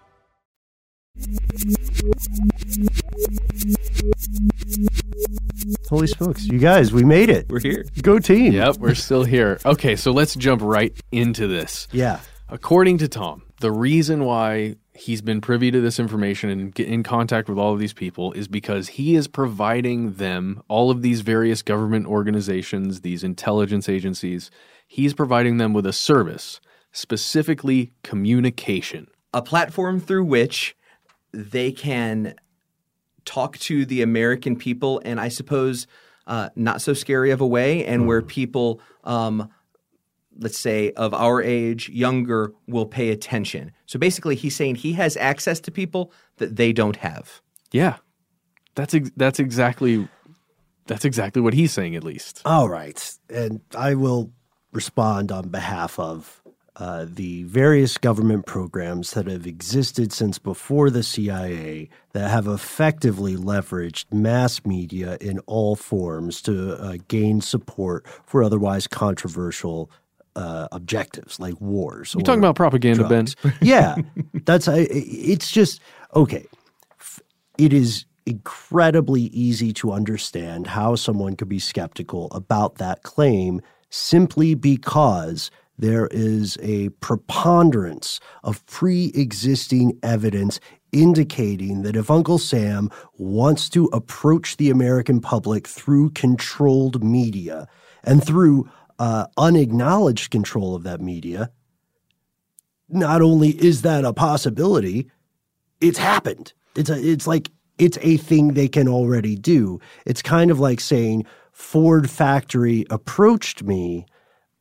Holy smokes, you guys, we made it. We're here. Go team. Yep, we're still here. Okay, so let's jump right into this. Yeah. According to Tom, the reason why he's been privy to this information and get in contact with all of these people is because he is providing them all of these various government organizations, these intelligence agencies, he's providing them with a service, specifically communication. A platform through which they can talk to the American people, and I suppose uh, not so scary of a way, and where people, um, let's say, of our age, younger, will pay attention. So basically, he's saying he has access to people that they don't have. Yeah. That's ex- that's exactly that's exactly what he's saying at least. All right. And I will respond on behalf of uh, the various government programs that have existed since before the CIA that have effectively leveraged mass media in all forms to uh, gain support for otherwise controversial uh, objectives like wars. You're talking about propaganda, drugs. Ben? yeah, that's I- it's just okay. It is incredibly easy to understand how someone could be skeptical about that claim simply because there is a preponderance of pre-existing evidence indicating that if Uncle Sam wants to approach the American public through controlled media and through uh, unacknowledged control of that media, not only is that a possibility, it's happened. It's a, it's like it's a thing they can already do. It's kind of like saying Ford factory approached me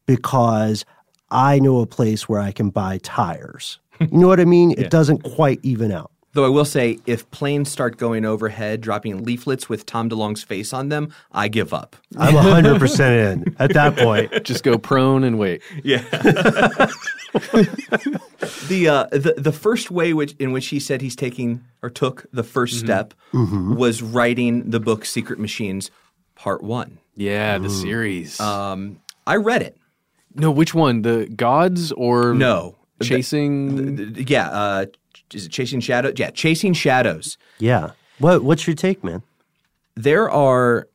because I know a place where I can buy tires. You know what I mean? It doesn't quite even out. Though I will say, if planes start going overhead, dropping leaflets with Tom DeLonge's face on them, I give up. I'm 100% in at that point. Just go prone and wait. Yeah. the uh, the the first way which in which he said he's taking or took the 1st step Mhm. was writing the book Secret Machines Part One. Yeah, the series. Um, I read it. No, which one? The gods or No, chasing? The- the- yeah, uh, is it Chasing Shadows? Yeah, Chasing Shadows. Yeah. What What's your take, man? There are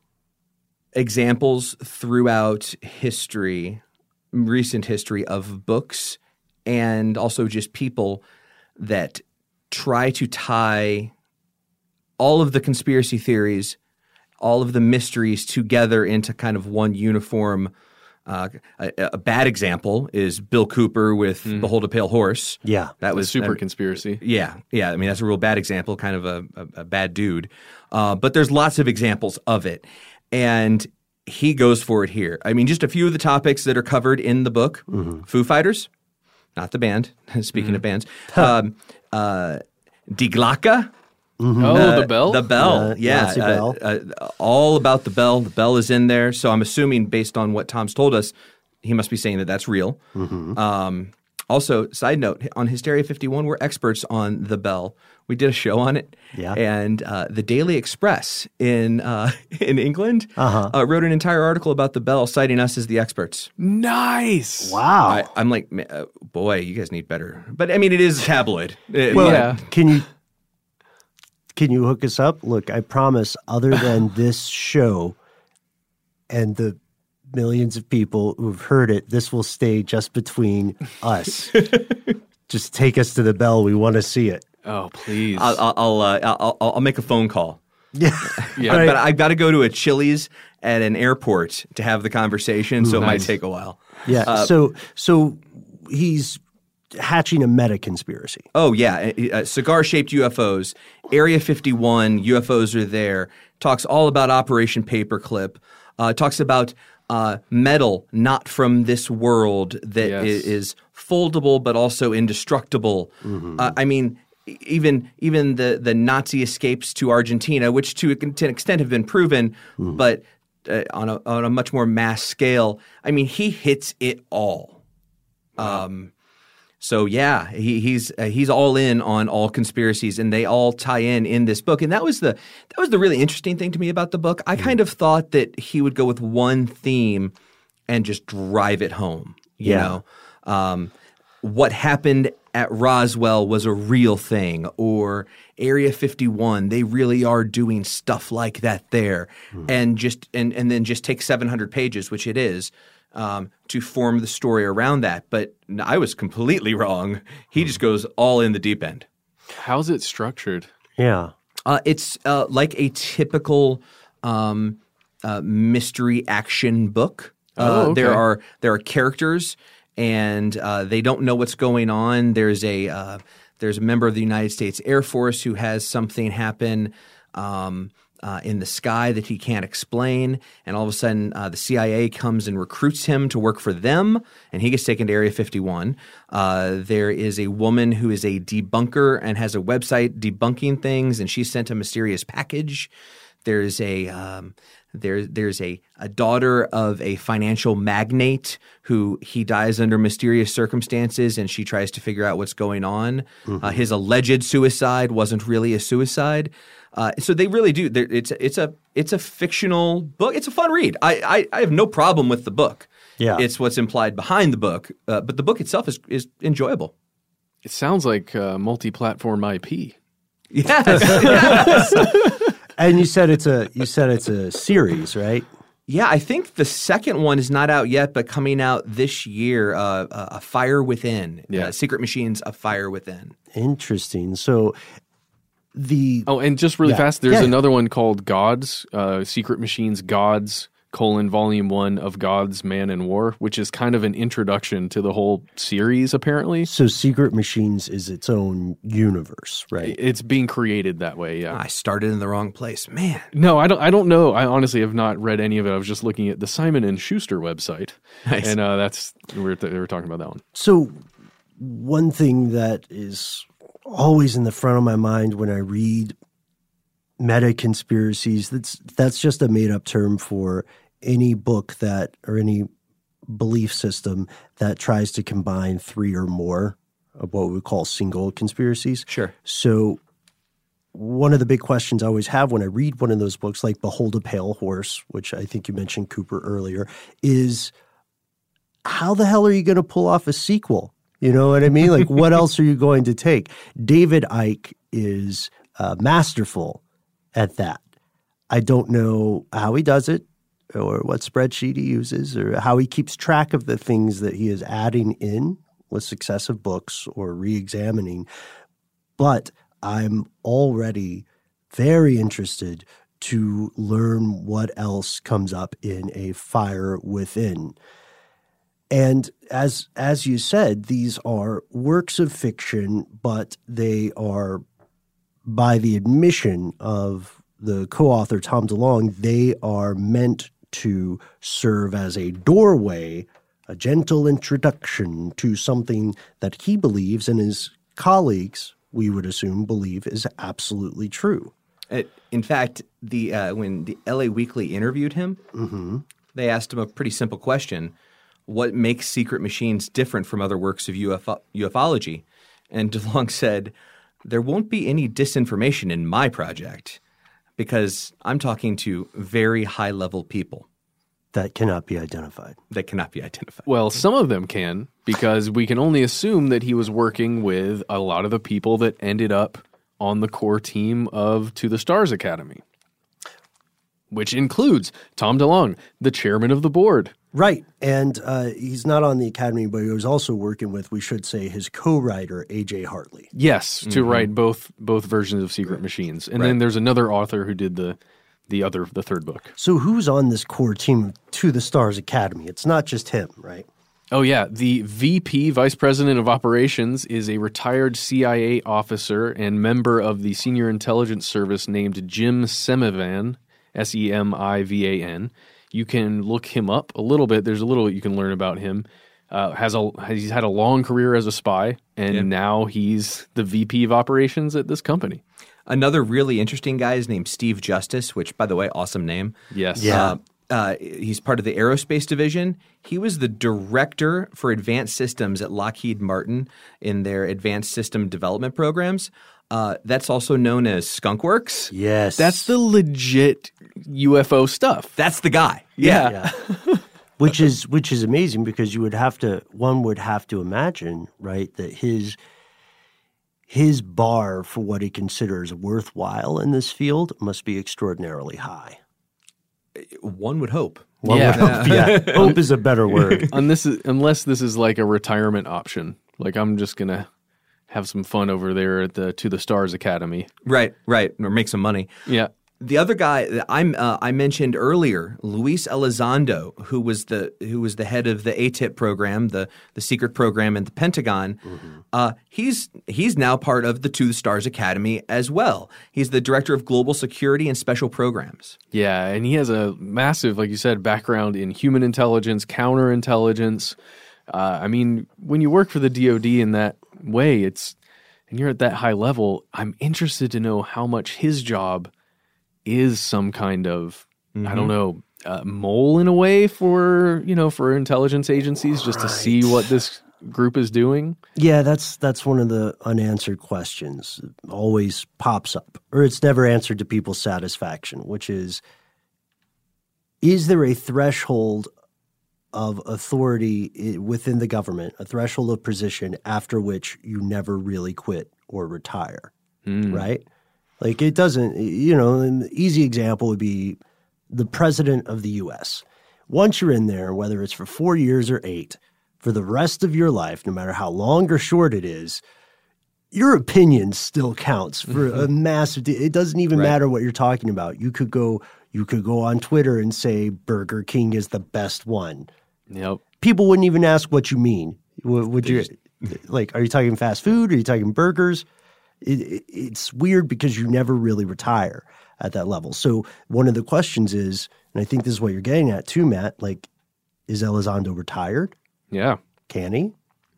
examples throughout history, recent history, of books and also just people that try to tie all of the conspiracy theories, all of the mysteries together into kind of one uniform. Uh, a, a bad example is Bill Cooper with "Behold a Pale Horse." Yeah. that A was super I mean, conspiracy. yeah, yeah. I mean, that's a real bad example, kind of a, a, a bad dude. Uh, but there's lots of examples of it. And he goes for it here. I mean, just a few of the topics that are covered in the book Foo Fighters, not the band, speaking of bands, um, uh, Die Glocke. Oh, Uh, the bell? The bell, Uh, yeah. Nazi uh, bell. uh, all about the bell. The bell is in there. So I'm assuming, based on what Tom's told us, he must be saying that that's real. Mm-hmm. Um, also, side note on Hysteria 51, we're experts on the bell. We did a show on it. Yeah. And uh, the Daily Express in uh, in England Uh-huh. uh, wrote an entire article about the bell, citing us as the experts. Nice. Wow. I, I'm like, uh, boy, you guys need better. But I mean, it is a tabloid. Uh, Well, Yeah. can you can you hook us up? Look, I promise. Other than this show and the millions of people who've heard it, this will stay just between us. just take us to the bell. We want to see it. Oh, please. I'll I'll I'll, uh, I'll I'll make a phone call. Yeah, Yeah. But I've got to go to a Chili's at an airport to have the conversation, so it might take a while. yeah. Uh, so so he's hatching a meta conspiracy. Oh yeah, uh, cigar-shaped UFOs, Area 51 UFOs are there. Talks all about Operation Paperclip. Uh, talks about uh, metal not from this world that Yes. is foldable but also indestructible. Uh, I mean. Even even the, the Nazi escapes to Argentina, which to, a- to an extent have been proven, but uh, on a on a much more mass scale. I mean, he hits it all. Um, so yeah, he, he's uh, he's all in on all conspiracies, and they all tie in in this book. And that was the that was the really interesting thing to me about the book. I kind of thought that he would go with one theme and just drive it home. You Yeah. know, um, what happened at Roswell was a real thing, or Area 51, they really are doing stuff like that there, and just and and then just take 700 pages, which it is, um, to form the story around that. But I was completely wrong. He just goes all in the deep end. How's it structured? Yeah. Uh, it's uh, like a typical um, uh, mystery action book. Uh, Oh, There are there are characters, and uh, they don't know what's going on. There's a uh, there's a member of the United States Air Force who has something happen. Um, uh, in the sky that he can't explain, and all of a sudden uh, the CIA comes and recruits him to work for them, and he gets taken to Area 51. Uh, there is a woman who is a debunker and has a website debunking things, and she sent a mysterious package. There's a um, there, there's a, a daughter of a financial magnate who he dies under mysterious circumstances, and she tries to figure out what's going on. Uh, his alleged suicide wasn't really a suicide. Uh, so they really do. they're- It's it's a it's a fictional book. It's a fun read. I I, I have no problem with the book. Yeah. it's what's implied behind the book, uh, but the book itself is is enjoyable. It sounds like uh, multi-platform IP. Yes, yes. And you said it's a you said it's a series, right? Yeah, I think the second one is not out yet, but coming out this year. Uh, uh, a Fire Within. Yeah. Uh, Secret Machines. A Fire Within. Interesting. So the Oh, and just really Yeah. fast, there's Yeah. another one called Gods, uh, Secret Machines Gods, colon volume one of Gods, Man, and War, which is kind of an introduction to the whole series, apparently. So Secret Machines is its own universe, right? It's being created that way, yeah. I started in the wrong place. Man. No, I don't I don't know. I honestly have not read any of it. I was just looking at the Simon and Schuster website. Nice. And uh, that's we were, th- we were talking about that one. So, one thing that is always in the front of my mind when I read meta conspiracies that's that's just a made up term for any book that or any belief system that tries to combine three or more of what we call single conspiracies. Sure. So one of the big questions I always have when I read one of those books, like Behold a Pale Horse, which I think you mentioned Cooper earlier, is how the hell are you going to pull off a sequel? You know what I mean? Like, what else are you going to take? David Icke is uh, masterful at that. I don't know how he does it or what spreadsheet he uses or how he keeps track of the things that he is adding in with successive books or re examining. But I'm already very interested to learn what else comes up in a fire within. And as as you said, these are works of fiction, but they are by the admission of the co-author Tom DeLonge, they are meant to serve as a doorway, a gentle introduction to something that he believes and his colleagues, we would assume, believe is absolutely true. Uh, in fact, the uh, when the LA Weekly interviewed him, Mm-hmm. they asked him a pretty simple question: What makes Secret Machines different from other works of UFO- ufology? And DeLonge said, "There won't be any disinformation in my project because I'm talking to very high level people that cannot be identified. That cannot be identified. Well, some of them can because we can only assume that he was working with a lot of the people that ended up on the core team of To the Stars Academy, which includes Tom DeLonge, the chairman of the board. Right. And uh, he's not on the Academy, but he was also working with, we should say, his co writer, A.J. Hartley. Yes, to Mhm. write both both versions of Secret Machines, and Right. then there's another author who did the the other the third book. So who's on this core team to the Stars Academy? It's not just him, right? Oh yeah, the VP, Vice President of Operations, is a retired CIA officer and member of the Senior Intelligence Service named Jim Semivan, S E M I V A N. You can look him up a little bit. There's a little you can learn about him. Uh, has a he's had a long career as a spy, and Yeah. now he's the VP of Operations at this company. Another really interesting guy is named Steve Justice, which, by the way, awesome name. Yes. Yeah. Uh, uh, he's part of the aerospace division. He was the director for advanced systems at Lockheed Martin in their advanced system development programs. Uh, that's also known as Skunk Works. Yes. That's the legit UFO stuff. That's the guy. Yeah. which is which is amazing because you would have to one would have to imagine right that his his bar for what he considers worthwhile in this field must be extraordinarily high. One would hope. One Yeah. would hope, yeah. hope is a better word. And this unless this is like a retirement option. Like I'm just gonna have some fun over there at the To the Stars Academy. Right, right, or make some money. Yeah. The other guy that I'm uh, I mentioned earlier, Luis Elizondo, who was the who was the head of the ATIP program, the the secret program in the Pentagon. Uh, he's he's now part of the To the Stars Academy as well. He's the director of global security and special programs. Yeah, and he has a massive, like you said, background in human intelligence, counterintelligence. Uh, I mean, when you work for the DoD in that way, it's and you're at that high level. I'm interested to know how much his job is some kind of I don't Mhm. know uh, mole in a way for you know for intelligence agencies just to see what this group is doing. Yeah, that's that's one of the unanswered questions. It always pops up, or it's never answered to people's satisfaction, which is: Is there a threshold of authority within the government, a threshold of position after which you never really quit or retire? Hmm. Right? Like it doesn't. You know, an easy example would be the president of the U.S. Once you're in there, whether it's for four years or eight, for the rest of your life, no matter how long or short it is, your opinion still counts for a massive. It doesn't even Right. matter what you're talking about. You could go. You could go on Twitter and say Burger King is the best one. Yep. People wouldn't even ask what you mean. Would, would you like? Are you talking fast food? Are you talking burgers? It, it, it's weird because you never really retire at that level. So one of the questions is, and I think this is what you're getting at too, Matt. Like, is Elizondo retired? Yeah. Can he?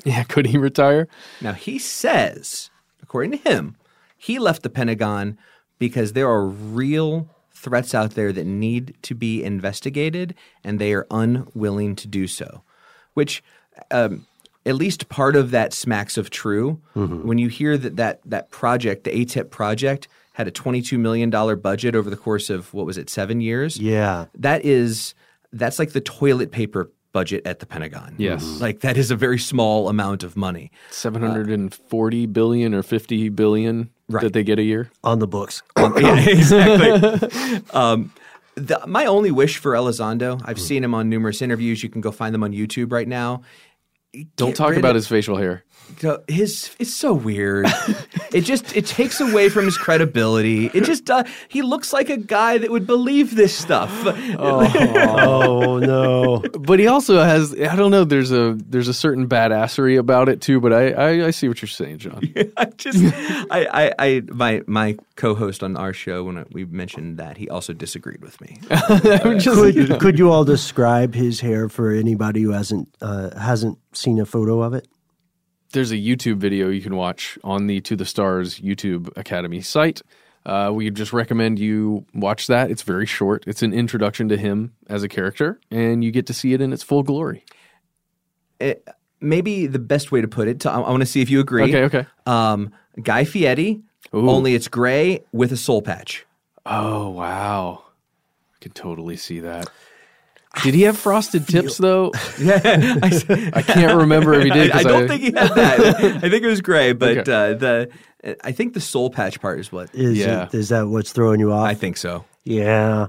Yeah. Could he retire? Now he says, according to him, he left the Pentagon because there are real threats out there that need to be investigated, and they are unwilling to do so. Which, um, at least part of that smacks of true. When you hear that that that project, the ATIP project, had a twenty-two million dollar budget over the course of what was it, seven years? Yeah. that is that's like the toilet paper budget at the Pentagon. Yes. like that is a very small amount of money. Seven hundred and forty billion or fifty billion that they get a year on the books. yeah, exactly. um, the, my only wish for Elizondo, I've seen him on numerous interviews. You can go find them on YouTube right now. Don't Get talk about of- his facial hair. Go- His it's so weird. it just it takes away from his credibility. It just uh, he looks like a guy that would believe this stuff. oh no! But he also has I don't know. There's a there's a certain badassery about it too. But I I, I see what you're saying, John. I just I, I I my my co-host on our show when we mentioned that he also disagreed with me. could, could you all describe his hair for anybody who hasn't uh, hasn't seen a photo of it? There's a YouTube video you can watch on the To the Stars YouTube Academy site. Uh, we just recommend you watch that. It's very short. It's an introduction to him as a character, and you get to see it in its full glory. it, maybe the best way to put it. To, I, want to see if you agree. Okay, okay. Um, Guy Fieri, only it's gray with a soul patch. Oh wow, I can totally see that. Did he have frosted tips though? Yeah, I can't remember if he did. I, I 'cause don't think he had that. I think it was gray, but Okay. uh, the I think the soul patch part is what. Is it, is that what's throwing you off? I think so. Yeah.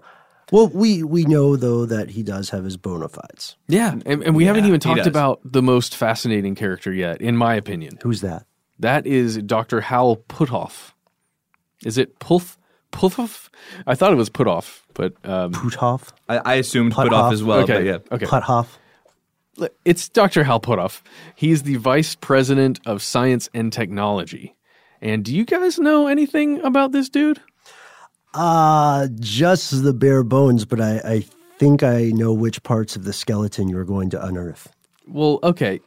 Well, we we know though that he does have his bona fides. Yeah, and, and we haven't even talked about the most fascinating character yet, in my opinion. Who's that? That is Dr. Hal Puthoff. Is it Pulf Puthoff? I thought it was Puthoff, but um, Puthoff. I, I assumed put off as well, Okay, but yeah. okay. Puthoff. It's Dr. Hal Puthoff. He's the vice president of science and technology. And do you guys know anything about this dude? Uh just the bare bones, but I, I think I know which parts of the skeleton you're going to unearth. Well, okay.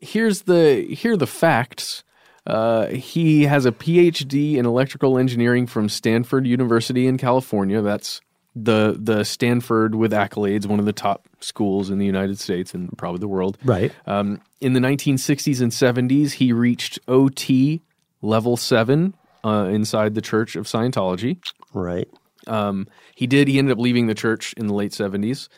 Here's the here are the facts. Uh, he has a PhD in electrical engineering from Stanford University in California. That's the the Stanford with accolades, one of the top schools in the United States and probably the world. Right. Um, in the 1960s and 70s, he reached OT level seven uh, inside the Church of Scientology. Right. Um, he did. He ended up leaving the church in the late 70s.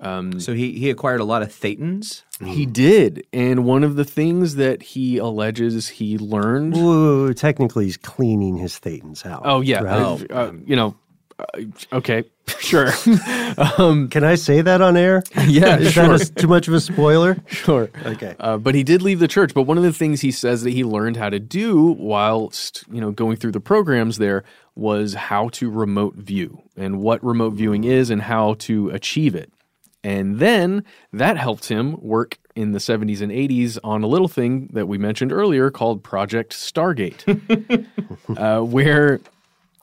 Um, So he he acquired a lot of thetans. he did. And one of the things that he alleges he learned. Ooh, technically, he's cleaning his thetans out. Oh, yeah. right? uh, uh, you know, uh, okay, sure. um, Can I say that on air? Yeah, Is sure. that a, too much of a spoiler? Sure. Okay. Uh, but he did leave the church. But one of the things he says that he learned how to do whilst you know going through the programs there was how to remote view and what remote viewing is and how to achieve it. And then that helped him work in the 70s and 80s on a little thing that we mentioned earlier called Project Stargate, uh, where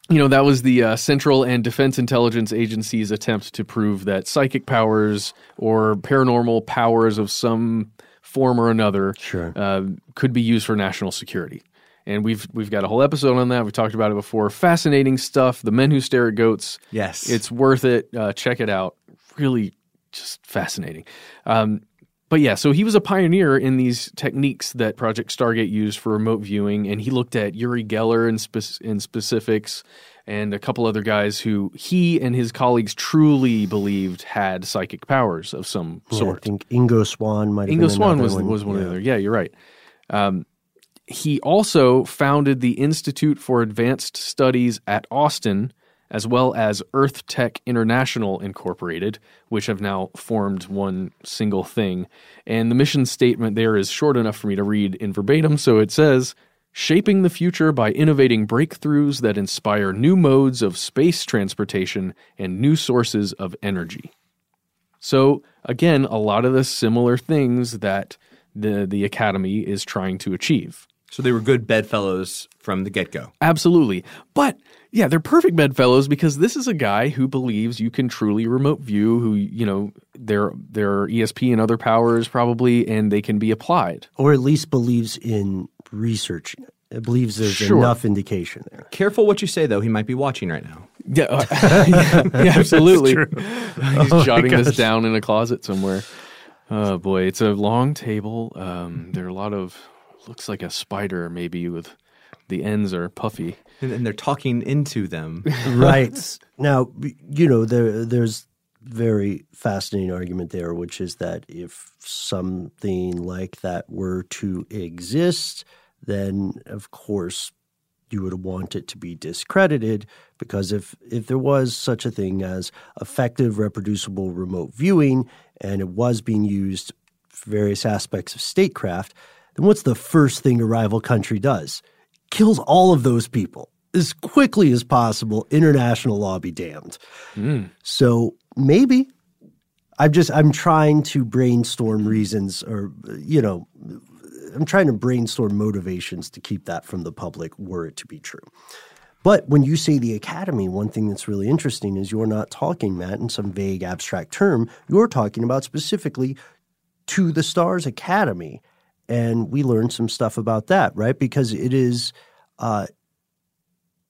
you know that was the uh, Central and Defense Intelligence Agency's attempt to prove that psychic powers or paranormal powers of some form or another sure. uh, could be used for national security. And we've we've got a whole episode on that. We've talked about it before. Fascinating stuff. The Men Who Stare at Goats. Yes. it's worth it. Uh, check it out. Really, just fascinating. Um, but yeah, so he was a pioneer in these techniques that Project Stargate used for remote viewing, and he looked at Uri Geller in, spec- in specifics and a couple other guys who he and his colleagues truly believed had psychic powers of some Yeah, sort. I think Ingo Swann might have Ingo Swann was one. was one of the other. Yeah, you're right. Um, he also founded the Institute for Advanced Studies at Austin, as well as Earth Tech International Incorporated, which have now formed one single thing. And the mission statement there is short enough for me to read in verbatim. So it says shaping the future by innovating breakthroughs that inspire new modes of space transportation and new sources of energy. So, again, a lot of the similar things that the, the Academy is trying to achieve. So they were good bedfellows from the get go. Absolutely. But yeah, they're perfect bedfellows because this is a guy who believes you can truly remote view, who, you know, their their ESP and other powers probably, and they can be applied. Or at least believes in research. It believes there's Sure. enough indication there. Careful what you say, though. He might be watching right now. Yeah, uh, yeah, yeah, absolutely. He's Oh jotting this down in a closet somewhere. Oh boy, it's a long table. Um, there are a lot of looks like a spider, maybe with the ends are puffy. And, and they're talking into them. right now you know there there's very fascinating argument there which is that if something like that were to exist then of course you would want it to be discredited because if if there was such a thing as effective reproducible remote viewing and it was being used for various aspects of statecraft then what's the first thing a rival country does kills all of those people as quickly as possible. International law be damned. Hmm. So maybe I'm just I'm trying to brainstorm reasons, or you know, I'm trying to brainstorm motivations to keep that from the public, were it to be true. But when you say the academy, one thing that's really interesting is you're not talking, Matt, in some vague abstract term. You're talking about specifically to the Stars Academy. And we learned some stuff about that, right? Because it is uh,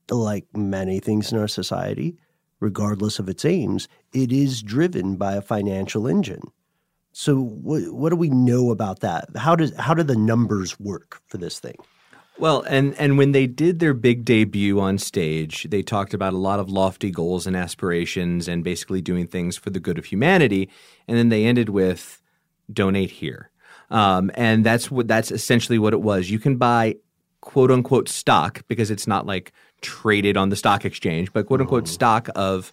like many things in our society, regardless of its aims, it is driven by a financial engine. So, what, what do we know about that? How does how do the numbers work for this thing? Well, and and when they did their big debut on stage, they talked about a lot of lofty goals and aspirations and basically doing things for the good of humanity. And then they ended with donate here. Um, and that's what that's essentially what it was. You can buy quote unquote stock because it's not like traded on the stock exchange, but quote unquote stock of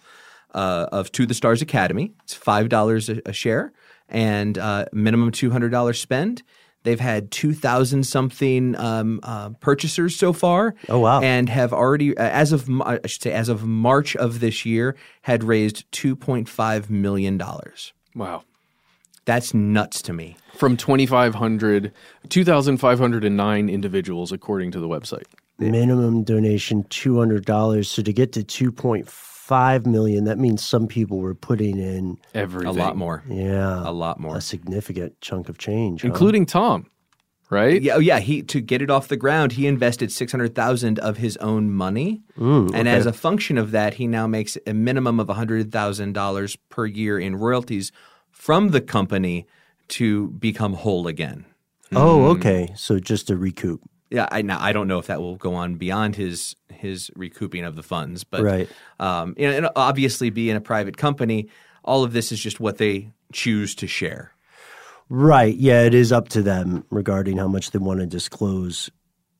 uh, of To the Stars Academy. It's five dollars a a share and uh, minimum two hundred dollars spend. They've had two thousand something um, uh, purchasers so far. Oh wow! And have already, uh, as of I should say, as of March of this year, had raised two point five million dollars. Wow. That's nuts to me. From 2,500, 2,509 individuals, according to the website. Minimum donation two hundred dollars. So to get to two point five million, that means some people were putting in Everything. A lot more. Yeah, A lot more. a significant chunk of change, huh? Including Tom, right? Yeah, oh yeah. He to get it off the ground, he invested six hundred thousand of his own money, Mm, and okay. as a function of that, he now makes a minimum of hundred thousand dollars per year in royalties from the company to become whole again. Oh, okay. So just to recoup. Yeah, I now I don't know if that will go on beyond his his recouping of the funds, but Right. um, you know, and obviously, being a private company, all of this is just what they choose to share. Right. Yeah, it is up to them regarding how much they want to disclose,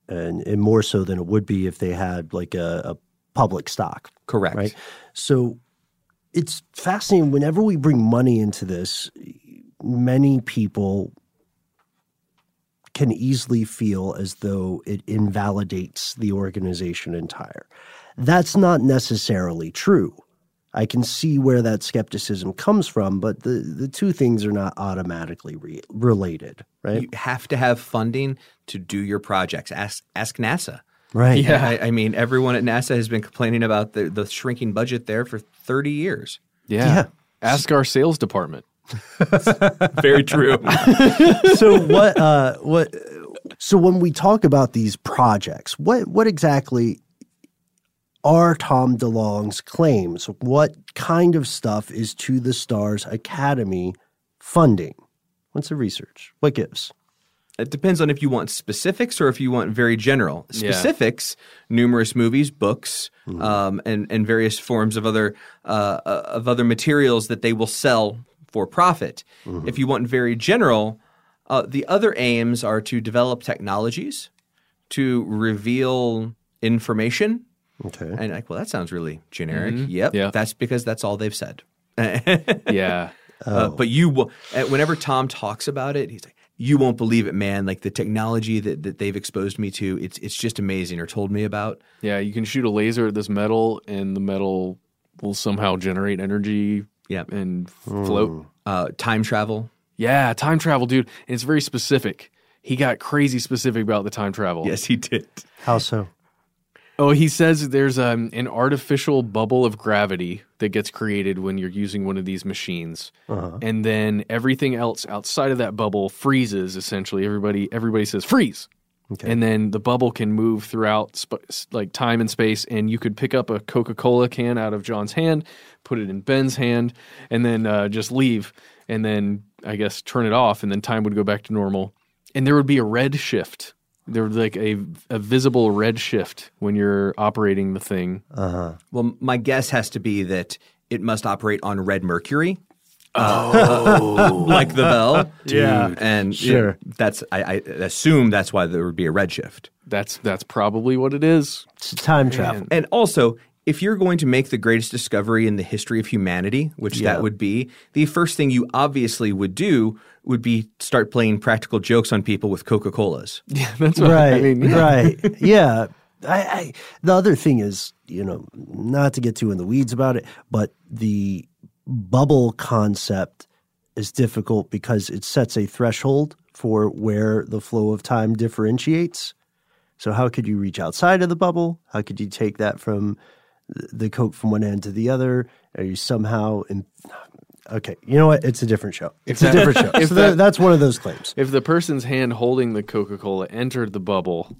and, and more so than it would be if they had like a, a public stock. Correct. Right. So it's fascinating. Whenever we bring money into this, many people can easily feel as though it invalidates the organization entire. That's not necessarily true. I can see where that skepticism comes from, but the, the two things are not automatically re- related, right? You have to have funding to do your projects. Ask ask NASA. Right. Yeah. I, I mean, everyone at NASA has been complaining about the, the shrinking budget there for 30 years. Yeah. Yeah. Ask our sales department. Very true. so what uh what so when we talk about these projects what what exactly are Tom DeLonge's claims what kind of stuff is to the stars academy funding what's the research what gives It depends on if you want specifics or if you want very general. Yeah. Specifics, numerous movies, books, um, and and various forms of other uh, uh, of other materials that they will sell for profit. If you want very general, uh, the other aims are to develop technologies, to reveal information. okay And like, well, that sounds really generic. Mhm. Yep, Yeah. that's because that's all they've said. Yeah. Uh, but you, uh, whenever Tom talks about it, he's like, you won't believe it, man. Like the technology that, that they've exposed me to, it's it's just amazing or told me about. Yeah, you can shoot a laser at this metal, and the metal will somehow generate energy. Yeah. and float. Uh, time travel. Yeah, time travel, dude. And it's very specific. He got crazy specific about the time travel. Yes, he did. How so? Oh, he says there's um, an artificial bubble of gravity that gets created when you're using one of these machines, Uh-huh. and then everything else outside of that bubble freezes. Essentially, everybody everybody says freeze, Okay. and then the bubble can move throughout sp- like time and space. And you could pick up a Coca Cola can out of John's hand, put it in Ben's hand, and then uh, just leave, and then I guess turn it off, and then time would go back to normal, and there would be a red shift. There would like a a visible red shift when you're operating the thing. Uh-huh. Well, my guess has to be that it must operate on red mercury. Oh. like the bell, Yeah. and Sure. yeah, that's I, I assume that's why there would be a redshift. That's that's probably what it is. It's time travel. And also, if you're going to make the greatest discovery in the history of humanity, which Yeah. that would be, the first thing you obviously would do would be start playing practical jokes on people with Coca Colas. Yeah, that's what right, I mean. yeah. right, yeah. I, I the other thing is, you know, not to get too in the weeds about it, but the bubble concept is difficult because it sets a threshold for where the flow of time differentiates. So how could you reach outside of the bubble? How could you take that from th- the coke from one end to the other? Are you somehow in? Okay, you know what? It's a different show. It's a different show. if so that- that, that's one of those claims. If the person's hand holding the Coca Cola entered the bubble,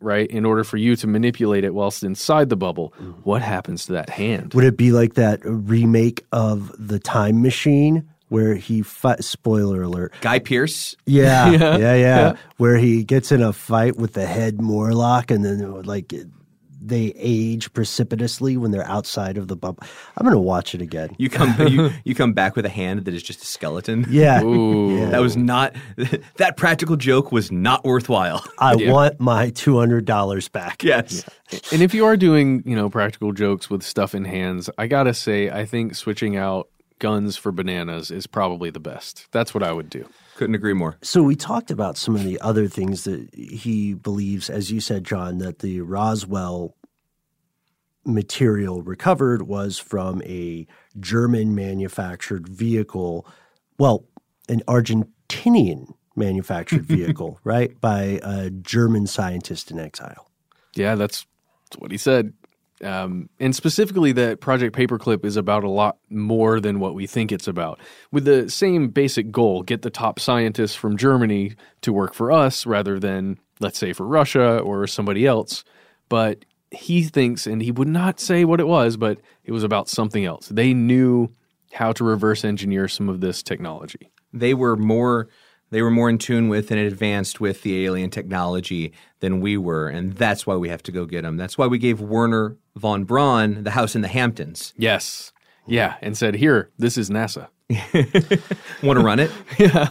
right, in order for you to manipulate it whilst inside the bubble, mm-hmm. what happens to that hand? Would it be like that remake of the Time Machine where he fight? Spoiler alert. Guy Pearce, Yeah, yeah, Yeah, yeah, yeah. Where he gets in a fight with the head Morlock, and then like they age precipitously when they're outside of the bubble. I'm gonna watch it again. you come you, you come back with a hand that is just a skeleton. Yeah, yeah. That was not that practical joke was not worthwhile. I Yeah. want my two hundred dollars back. Yes. And if you are doing, you know, practical jokes with stuff in hands, I gotta say, I think switching out guns for bananas is probably the best. That's what I would do. Couldn't agree more. So we talked about some of the other things that he believes, as you said, John, that the Roswell material recovered was from a German manufactured vehicle, well, an Argentinian manufactured vehicle, right, by a German scientist in exile. Yeah, that's, that's what he said. Um, and specifically, that Project Paperclip is about a lot more than what we think it's about. With the same basic goal get the top scientists from Germany to work for us rather than, let's say, for Russia or somebody else. But he thinks, and he would not say what it was, but it was about something else. They knew how to reverse engineer some of this technology. They were more they were more in tune with and advanced with the alien technology than we were, and that's why we have to go get them. That's why we gave Wernher von Braun the house in the Hamptons. Yes. Yeah. And said, here, this is NASA. Want to run it? yeah.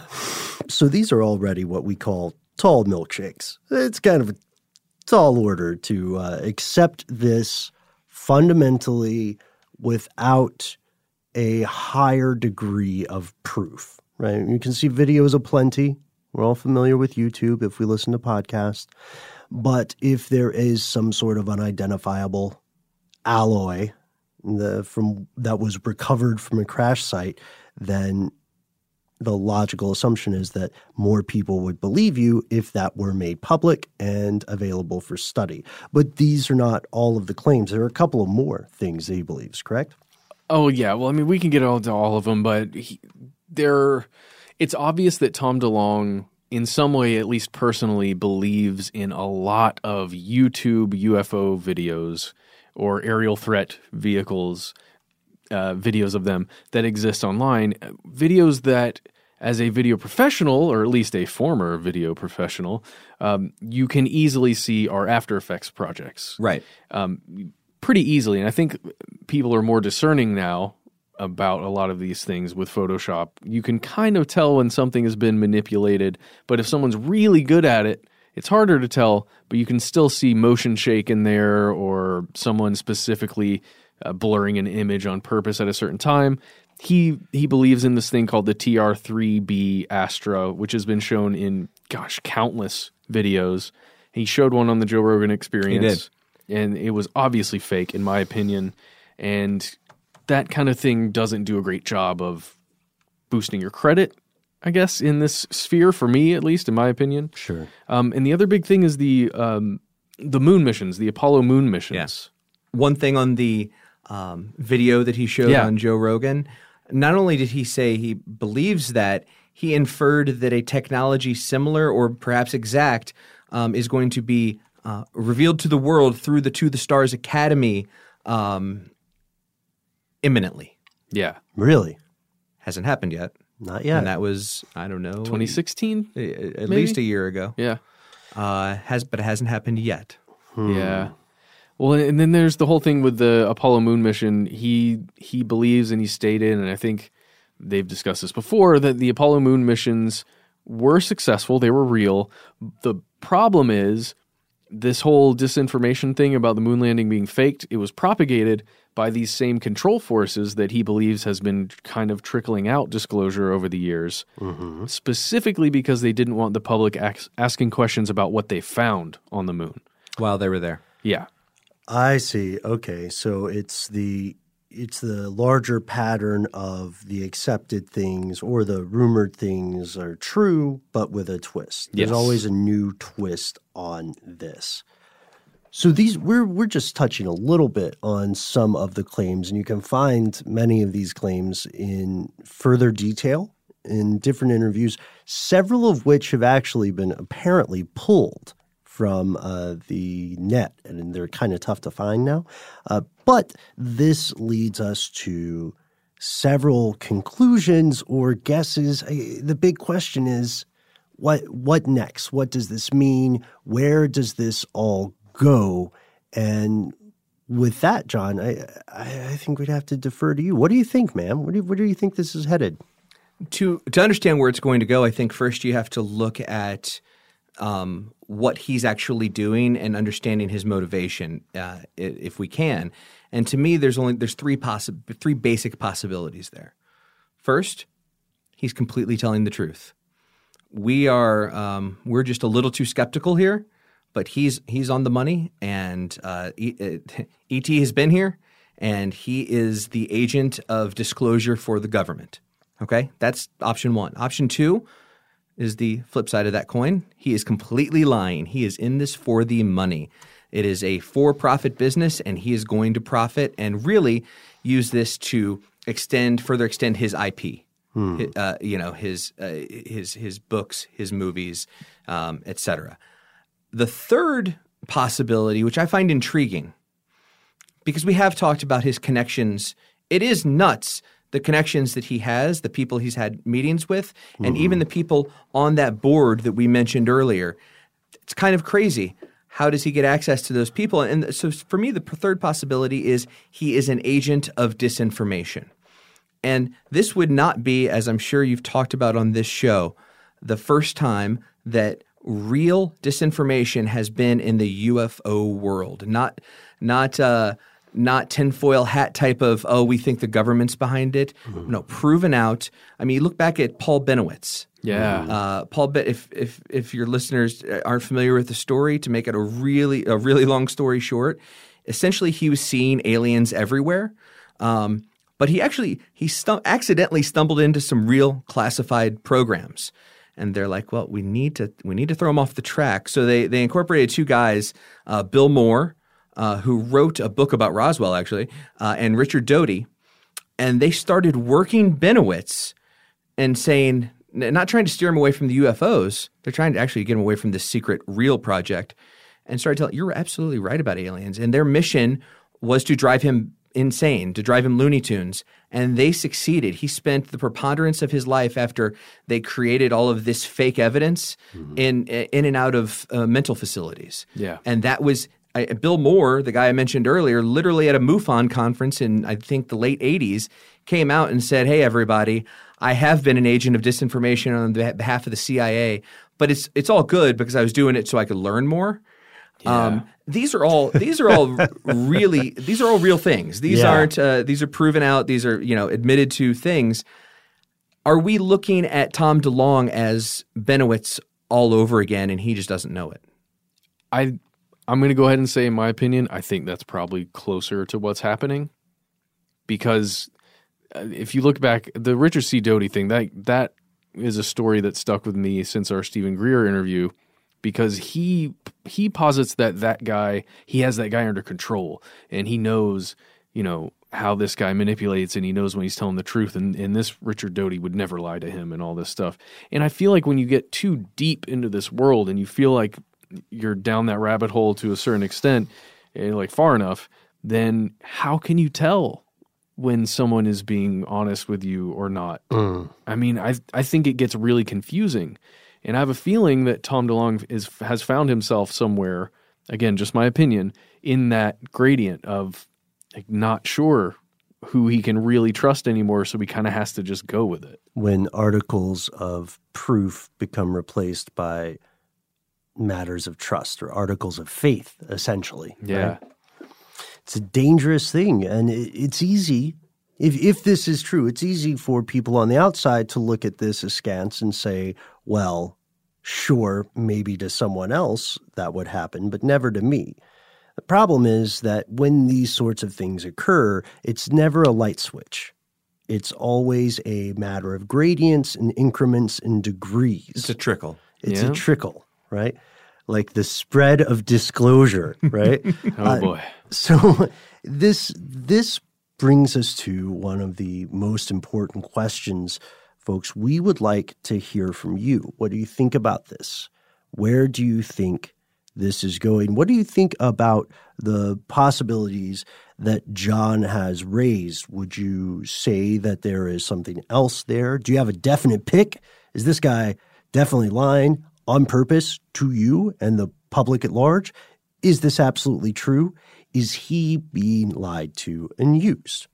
So these are already what we call tall milkshakes. It's kind of a tall order to uh, accept this fundamentally without a higher degree of proof, right? You can see videos aplenty. We're all familiar with YouTube if we listen to podcasts. But if there is some sort of unidentifiable alloy the, from that was recovered from a crash site, then the logical assumption is that more people would believe you if that were made public and available for study. But these are not all of the claims. There are a couple of more things that he believes, correct? Oh yeah, well I mean we can get into all of them, but he, there, it's obvious that Tom DeLonge, in some way, at least personally, believes in a lot of YouTube UFO videos or aerial threat vehicles, uh, videos of them that exist online, videos that. As a video professional, or at least a former video professional, um, you can easily see our After Effects projects Right. um, pretty easily. And I think people are more discerning now about a lot of these things with Photoshop. You can kind of tell when something has been manipulated, but if someone's really good at it, it's harder to tell, but you can still see motion shake in there or someone specifically uh, blurring an image on purpose at a certain time. He he believes in this thing called the TR3B Astra, which has been shown in gosh countless videos. He showed one on the Joe Rogan Experience, and it was obviously fake, in my opinion. And that kind of thing doesn't do a great job of boosting your credit, I guess, in this sphere for me, at least, in my opinion. Sure. Um, and the other big thing is the um, the moon missions, the Apollo moon missions. Yes. One thing on the um, video that he showed Yeah. on Joe Rogan, not only did he say he believes that, he inferred that a technology similar or perhaps exact um, is going to be uh, revealed to the world through the To the Stars Academy um, imminently. Yeah. Really? Hasn't happened yet. Not yet. And that was, I don't know, 2016? at maybe? least a year ago. Yeah. Uh, has but it hasn't happened yet. Yeah. Well, and then there's the whole thing with the Apollo moon mission. He he believes and he stated, and I think they've discussed this before, that the Apollo moon missions were successful. They were real. The problem is this whole disinformation thing about the moon landing being faked. It was propagated by these same control forces that he believes has been kind of trickling out disclosure over the years, mm-hmm. specifically because they didn't want the public ax- asking questions about what they found on the moon. While they were there. Yeah. I see. Okay, so it's the it's the larger pattern of the accepted things or the rumored things are true, but with a twist. There's always a new twist on this. So these we're we're just touching a little bit on some of the claims, and you can find many of these claims in further detail in different interviews, several of which have actually been apparently pulled from uh, the net, and they're kind of tough to find now. Uh, but this leads us to several conclusions or guesses. The big question is what what next? What does this mean? Where does this all go? And with that, John, I I, I think we'd have to defer to you. What do you think, ma'am? Where do, where do you think this is headed? to to understand where it's going to go, I think first you have to look at um, what he's actually doing and understanding his motivation, uh, if we can. And to me, there's only there's three possi- three basic possibilities there. First, he's completely telling the truth. We are um, we're just a little too skeptical here, but he's he's on the money, and uh, E- uh, ET has been here, and he is the agent of disclosure for the government. Okay, that's option one. Option two is the flip side of that coin. He is completely lying. He is in this for the money. It is a for profit business, and he is going to profit and really use this to extend, further extend his IP. Hmm. Uh, you know his uh, his his books, his movies, um, etc. The third possibility, which I find intriguing, because we have talked about his connections. It is nuts the connections that he has, the people he's had meetings with, and even the people on that board that we mentioned earlier. It's kind of crazy. How does he get access to those people? And so for me, the third possibility is he is an agent of disinformation. And this would not be, as I'm sure you've talked about on this show, the first time that real disinformation has been in the UFO world. Not, not, uh, not tinfoil hat type of oh we think the government's behind it. No, proven out. I mean, look back at Paul Bennewitz. Yeah. Uh, Paul, Ben- if if if your listeners aren't familiar with the story, to make it a really a really long story short, essentially he was seeing aliens everywhere. Um, but he actually he stu- accidentally stumbled into some real classified programs, and they're like, "Well, we need to we need to throw him off the track." So they they incorporated two guys, uh, Bill Moore, uh, who wrote a book about Roswell actually, uh, and Richard Doty, and they started working Bennewitz and saying, not trying to steer him away from the UFOs, they're trying to actually get him away from this secret real project, and started telling, "You're absolutely right about aliens." And their mission was to drive him insane, to drive him Looney Tunes, and they succeeded. He spent the preponderance of his life after they created all of this fake evidence in in and out of uh, mental facilities. Yeah. And that was I, Bill Moore, the guy I mentioned earlier, literally at a MUFON conference in I think the late '80s, came out and said, "Hey, everybody, I have been an agent of disinformation on the behalf of the CIA, but it's it's all good because I was doing it so I could learn more." Um, these are all these are all really these are all real things. These Yeah. aren't uh, these are proven out. These are you know admitted to things. Are we looking at Tom DeLonge as Bennewitz all over again, and he just doesn't know it? I I'm going to go ahead and say in my opinion, I think that's probably closer to what's happening because uh, if you look back the Richard C. Doty thing, that that is a story that stuck with me since our Steven Greer interview because he he posits that that guy he has that guy under control and he knows you know how this guy manipulates and he knows when he's telling the truth and, and this Richard Doty would never lie to him and all this stuff and I feel like when you get too deep into this world and you feel like you're down that rabbit hole to a certain extent eh, like far enough then how can you tell when someone is being honest with you or not I mean, I I think it gets really confusing, and I have a feeling that Tom DeLonge is has found himself somewhere. Again, just my opinion in that gradient of like not sure who he can really trust anymore, so he kind of has to just go with it. when articles of proof become replaced by matters of trust or articles of faith, essentially. Yeah. right? It's a dangerous thing. And it's easy, if, if this is true, it's easy for people on the outside to look at this askance and say, well, sure, maybe to someone else that would happen, but never to me. The problem is that when these sorts of things occur, it's never a light switch. It's always a matter of gradients and increments and degrees. It's a trickle. It's Yeah. a trickle, right? Like the spread of disclosure, right? Oh Uh, boy. so this this brings us to one of the most important questions, folks. We would like to hear from you. What do you think about this? Where do you think this is going? What do you think about the possibilities that John has raised? Would you say that there is something else there? Do you have a definite pick? Is this guy definitely lying on purpose to you and the public at large? Is this absolutely true? Is he being lied to and used?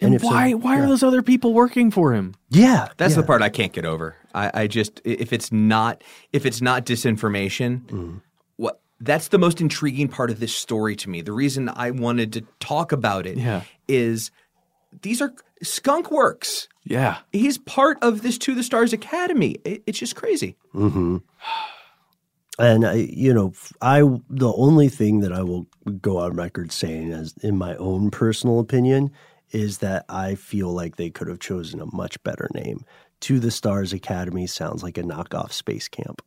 And, if so- why why yeah. are those other people working for him? Yeah, That's yeah. the part I can't get over. I, I just if it's not if it's not disinformation, Mm. what that's the most intriguing part of this story to me. The reason I wanted to talk about it is Yeah. these are skunk works. Yeah. He's part of this To the Stars Academy. It, it's just crazy. hmm And I, you know, I the only thing that I will go on record saying, as in my own personal opinion, is that I feel like they could have chosen a much better name. To the Stars Academy sounds like a knockoff space camp.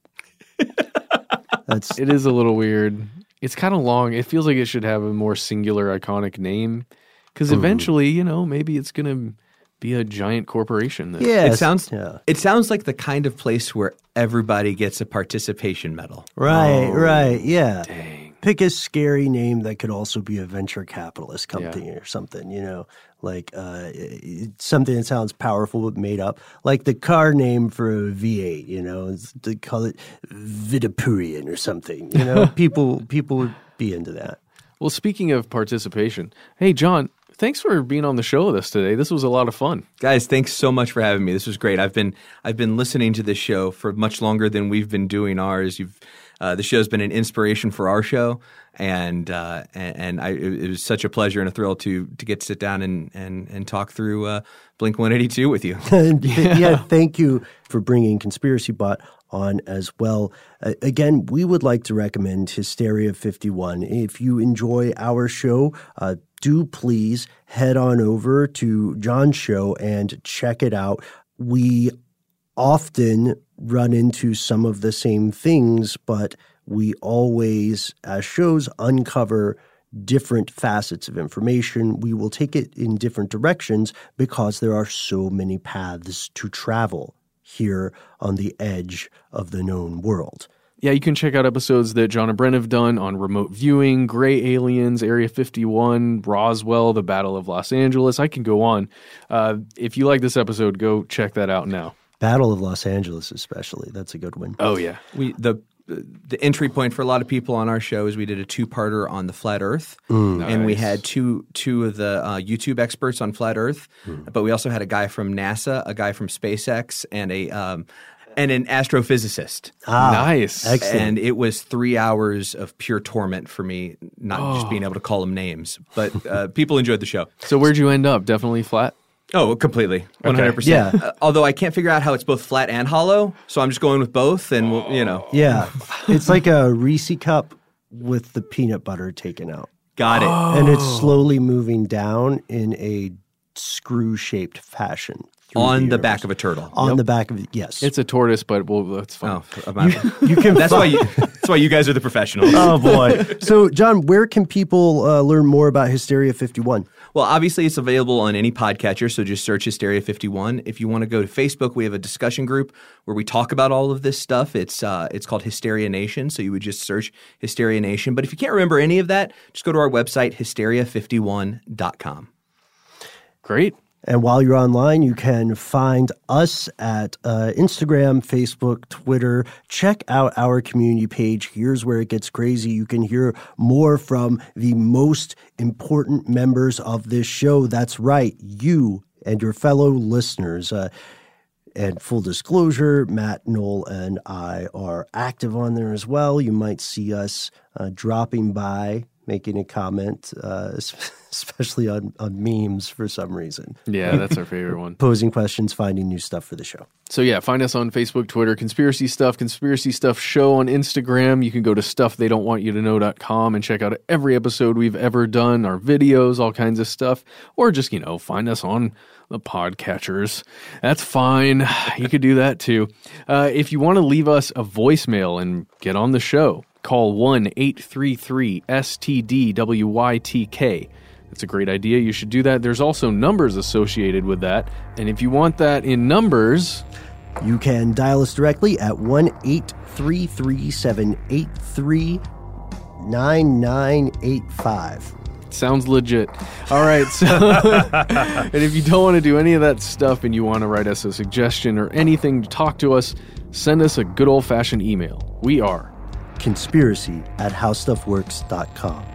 That's It is a little weird. It's kind of long. It feels like it should have a more singular, iconic name. Because Mhm. eventually, you know, maybe it's going to be a giant corporation. That, yeah. it sounds yeah. it sounds like the kind of place where everybody gets a participation medal. Right, Oh, right, yeah. Dang. Pick a scary name that could also be a venture capitalist company or something, you know, like uh, it- something that sounds powerful but made up, like the car name for a V8, you know, it's- they call it Vidapurian or something, you know. people people would be into that. Well, speaking of participation, hey, John, thanks for being on the show with us today. This was a lot of fun. Guys, thanks so much for having me. This was great. I've been I've been listening to this show for much longer than we've been doing ours. You've uh, the show's been an inspiration for our show, and uh, and, and I, it it was such a pleasure and a thrill to to get to sit down and and and talk through uh, Blink One Eighty Two with you. And th- yeah. thank you for bringing Conspiracy Bot on as well. Uh, again, we would like to recommend Hysteria 51. If you enjoy our show, uh, do please head on over to John's show and check it out. We often run into some of the same things, but we always, as shows, uncover different facets of information. We will take it in different directions because there are so many paths to travel here on the edge of the known world. Yeah, you can check out episodes that John and Brent have done on remote viewing, Gray Aliens, Area 51, Roswell, the Battle of Los Angeles. I can go on. Uh, if you like this episode, go check that out now. Battle of Los Angeles, especially. That's a good one. Oh, yeah. We the the entry point for a lot of people on our show is we did a two parter on the flat Earth, Mm. and we had two two of the uh, YouTube experts on flat Earth, but we also had a guy from NASA, a guy from SpaceX, and a um, and an astrophysicist. Ah, Nice. Excellent. And it was three hours of pure torment for me, not just Oh. being able to call them names. But uh, people enjoyed the show. So where'd you end up? Definitely flat. Oh, completely, one hundred Yeah. percent. Uh, Although I can't figure out how it's both flat and hollow, so I'm just going with both, and we'll, you know, yeah, it's like a Reese cup with the peanut butter taken out. got it. and it's slowly moving down in a screw-shaped fashion through on the universe. back of a turtle. on the back of yes. It's a tortoise, but well, that's fine. Oh, about- you can. that's why you, that's why you guys are the professionals. oh boy. So, John, where can people uh, learn more about Hysteria 51? Well, obviously, it's available on any podcatcher, so just search Hysteria 51. If you want to go to Facebook, we have a discussion group where we talk about all of this stuff. It's uh, it's called Hysteria Nation, so you would just search Hysteria Nation. But if you can't remember any of that, just go to our website, hysteria51.com. Great. And while you're online, you can find us at uh, Instagram, Facebook, Twitter. Check out our community page. Here's where it gets crazy. You can hear more from the most important members of this show. That's right, you and your fellow listeners. Uh, and full disclosure, Matt, Noel, and I are active on there as well. You might see us uh, dropping by, making a comment, uh, especially on, on memes for some reason. Yeah, that's our favorite one. Posing questions, finding new stuff for the show. So yeah, find us on Facebook, Twitter, Conspiracy Stuff, Conspiracy Stuff Show on Instagram. You can go to stufftheydon'twantyouto.know.com and check out every episode we've ever done, our videos, all kinds of stuff, or just, you know, find us on the podcatchers. That's fine. You could do that too. Uh, if you want to leave us a voicemail and get on the show, call 1-833-STDWYTK. That's a great idea. You should do that. There's also numbers associated with that. And if you want that in numbers, You can dial us directly at 1 833 783 9985. Sounds legit. All right. So, and if you don't want to do any of that stuff and you want to write us a suggestion or anything to talk to us, send us a good old fashioned email. We are Conspiracy at howstuffworks.com.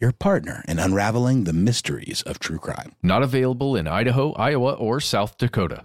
your partner in unraveling the mysteries of true crime. Not available in Idaho, Iowa, or South Dakota.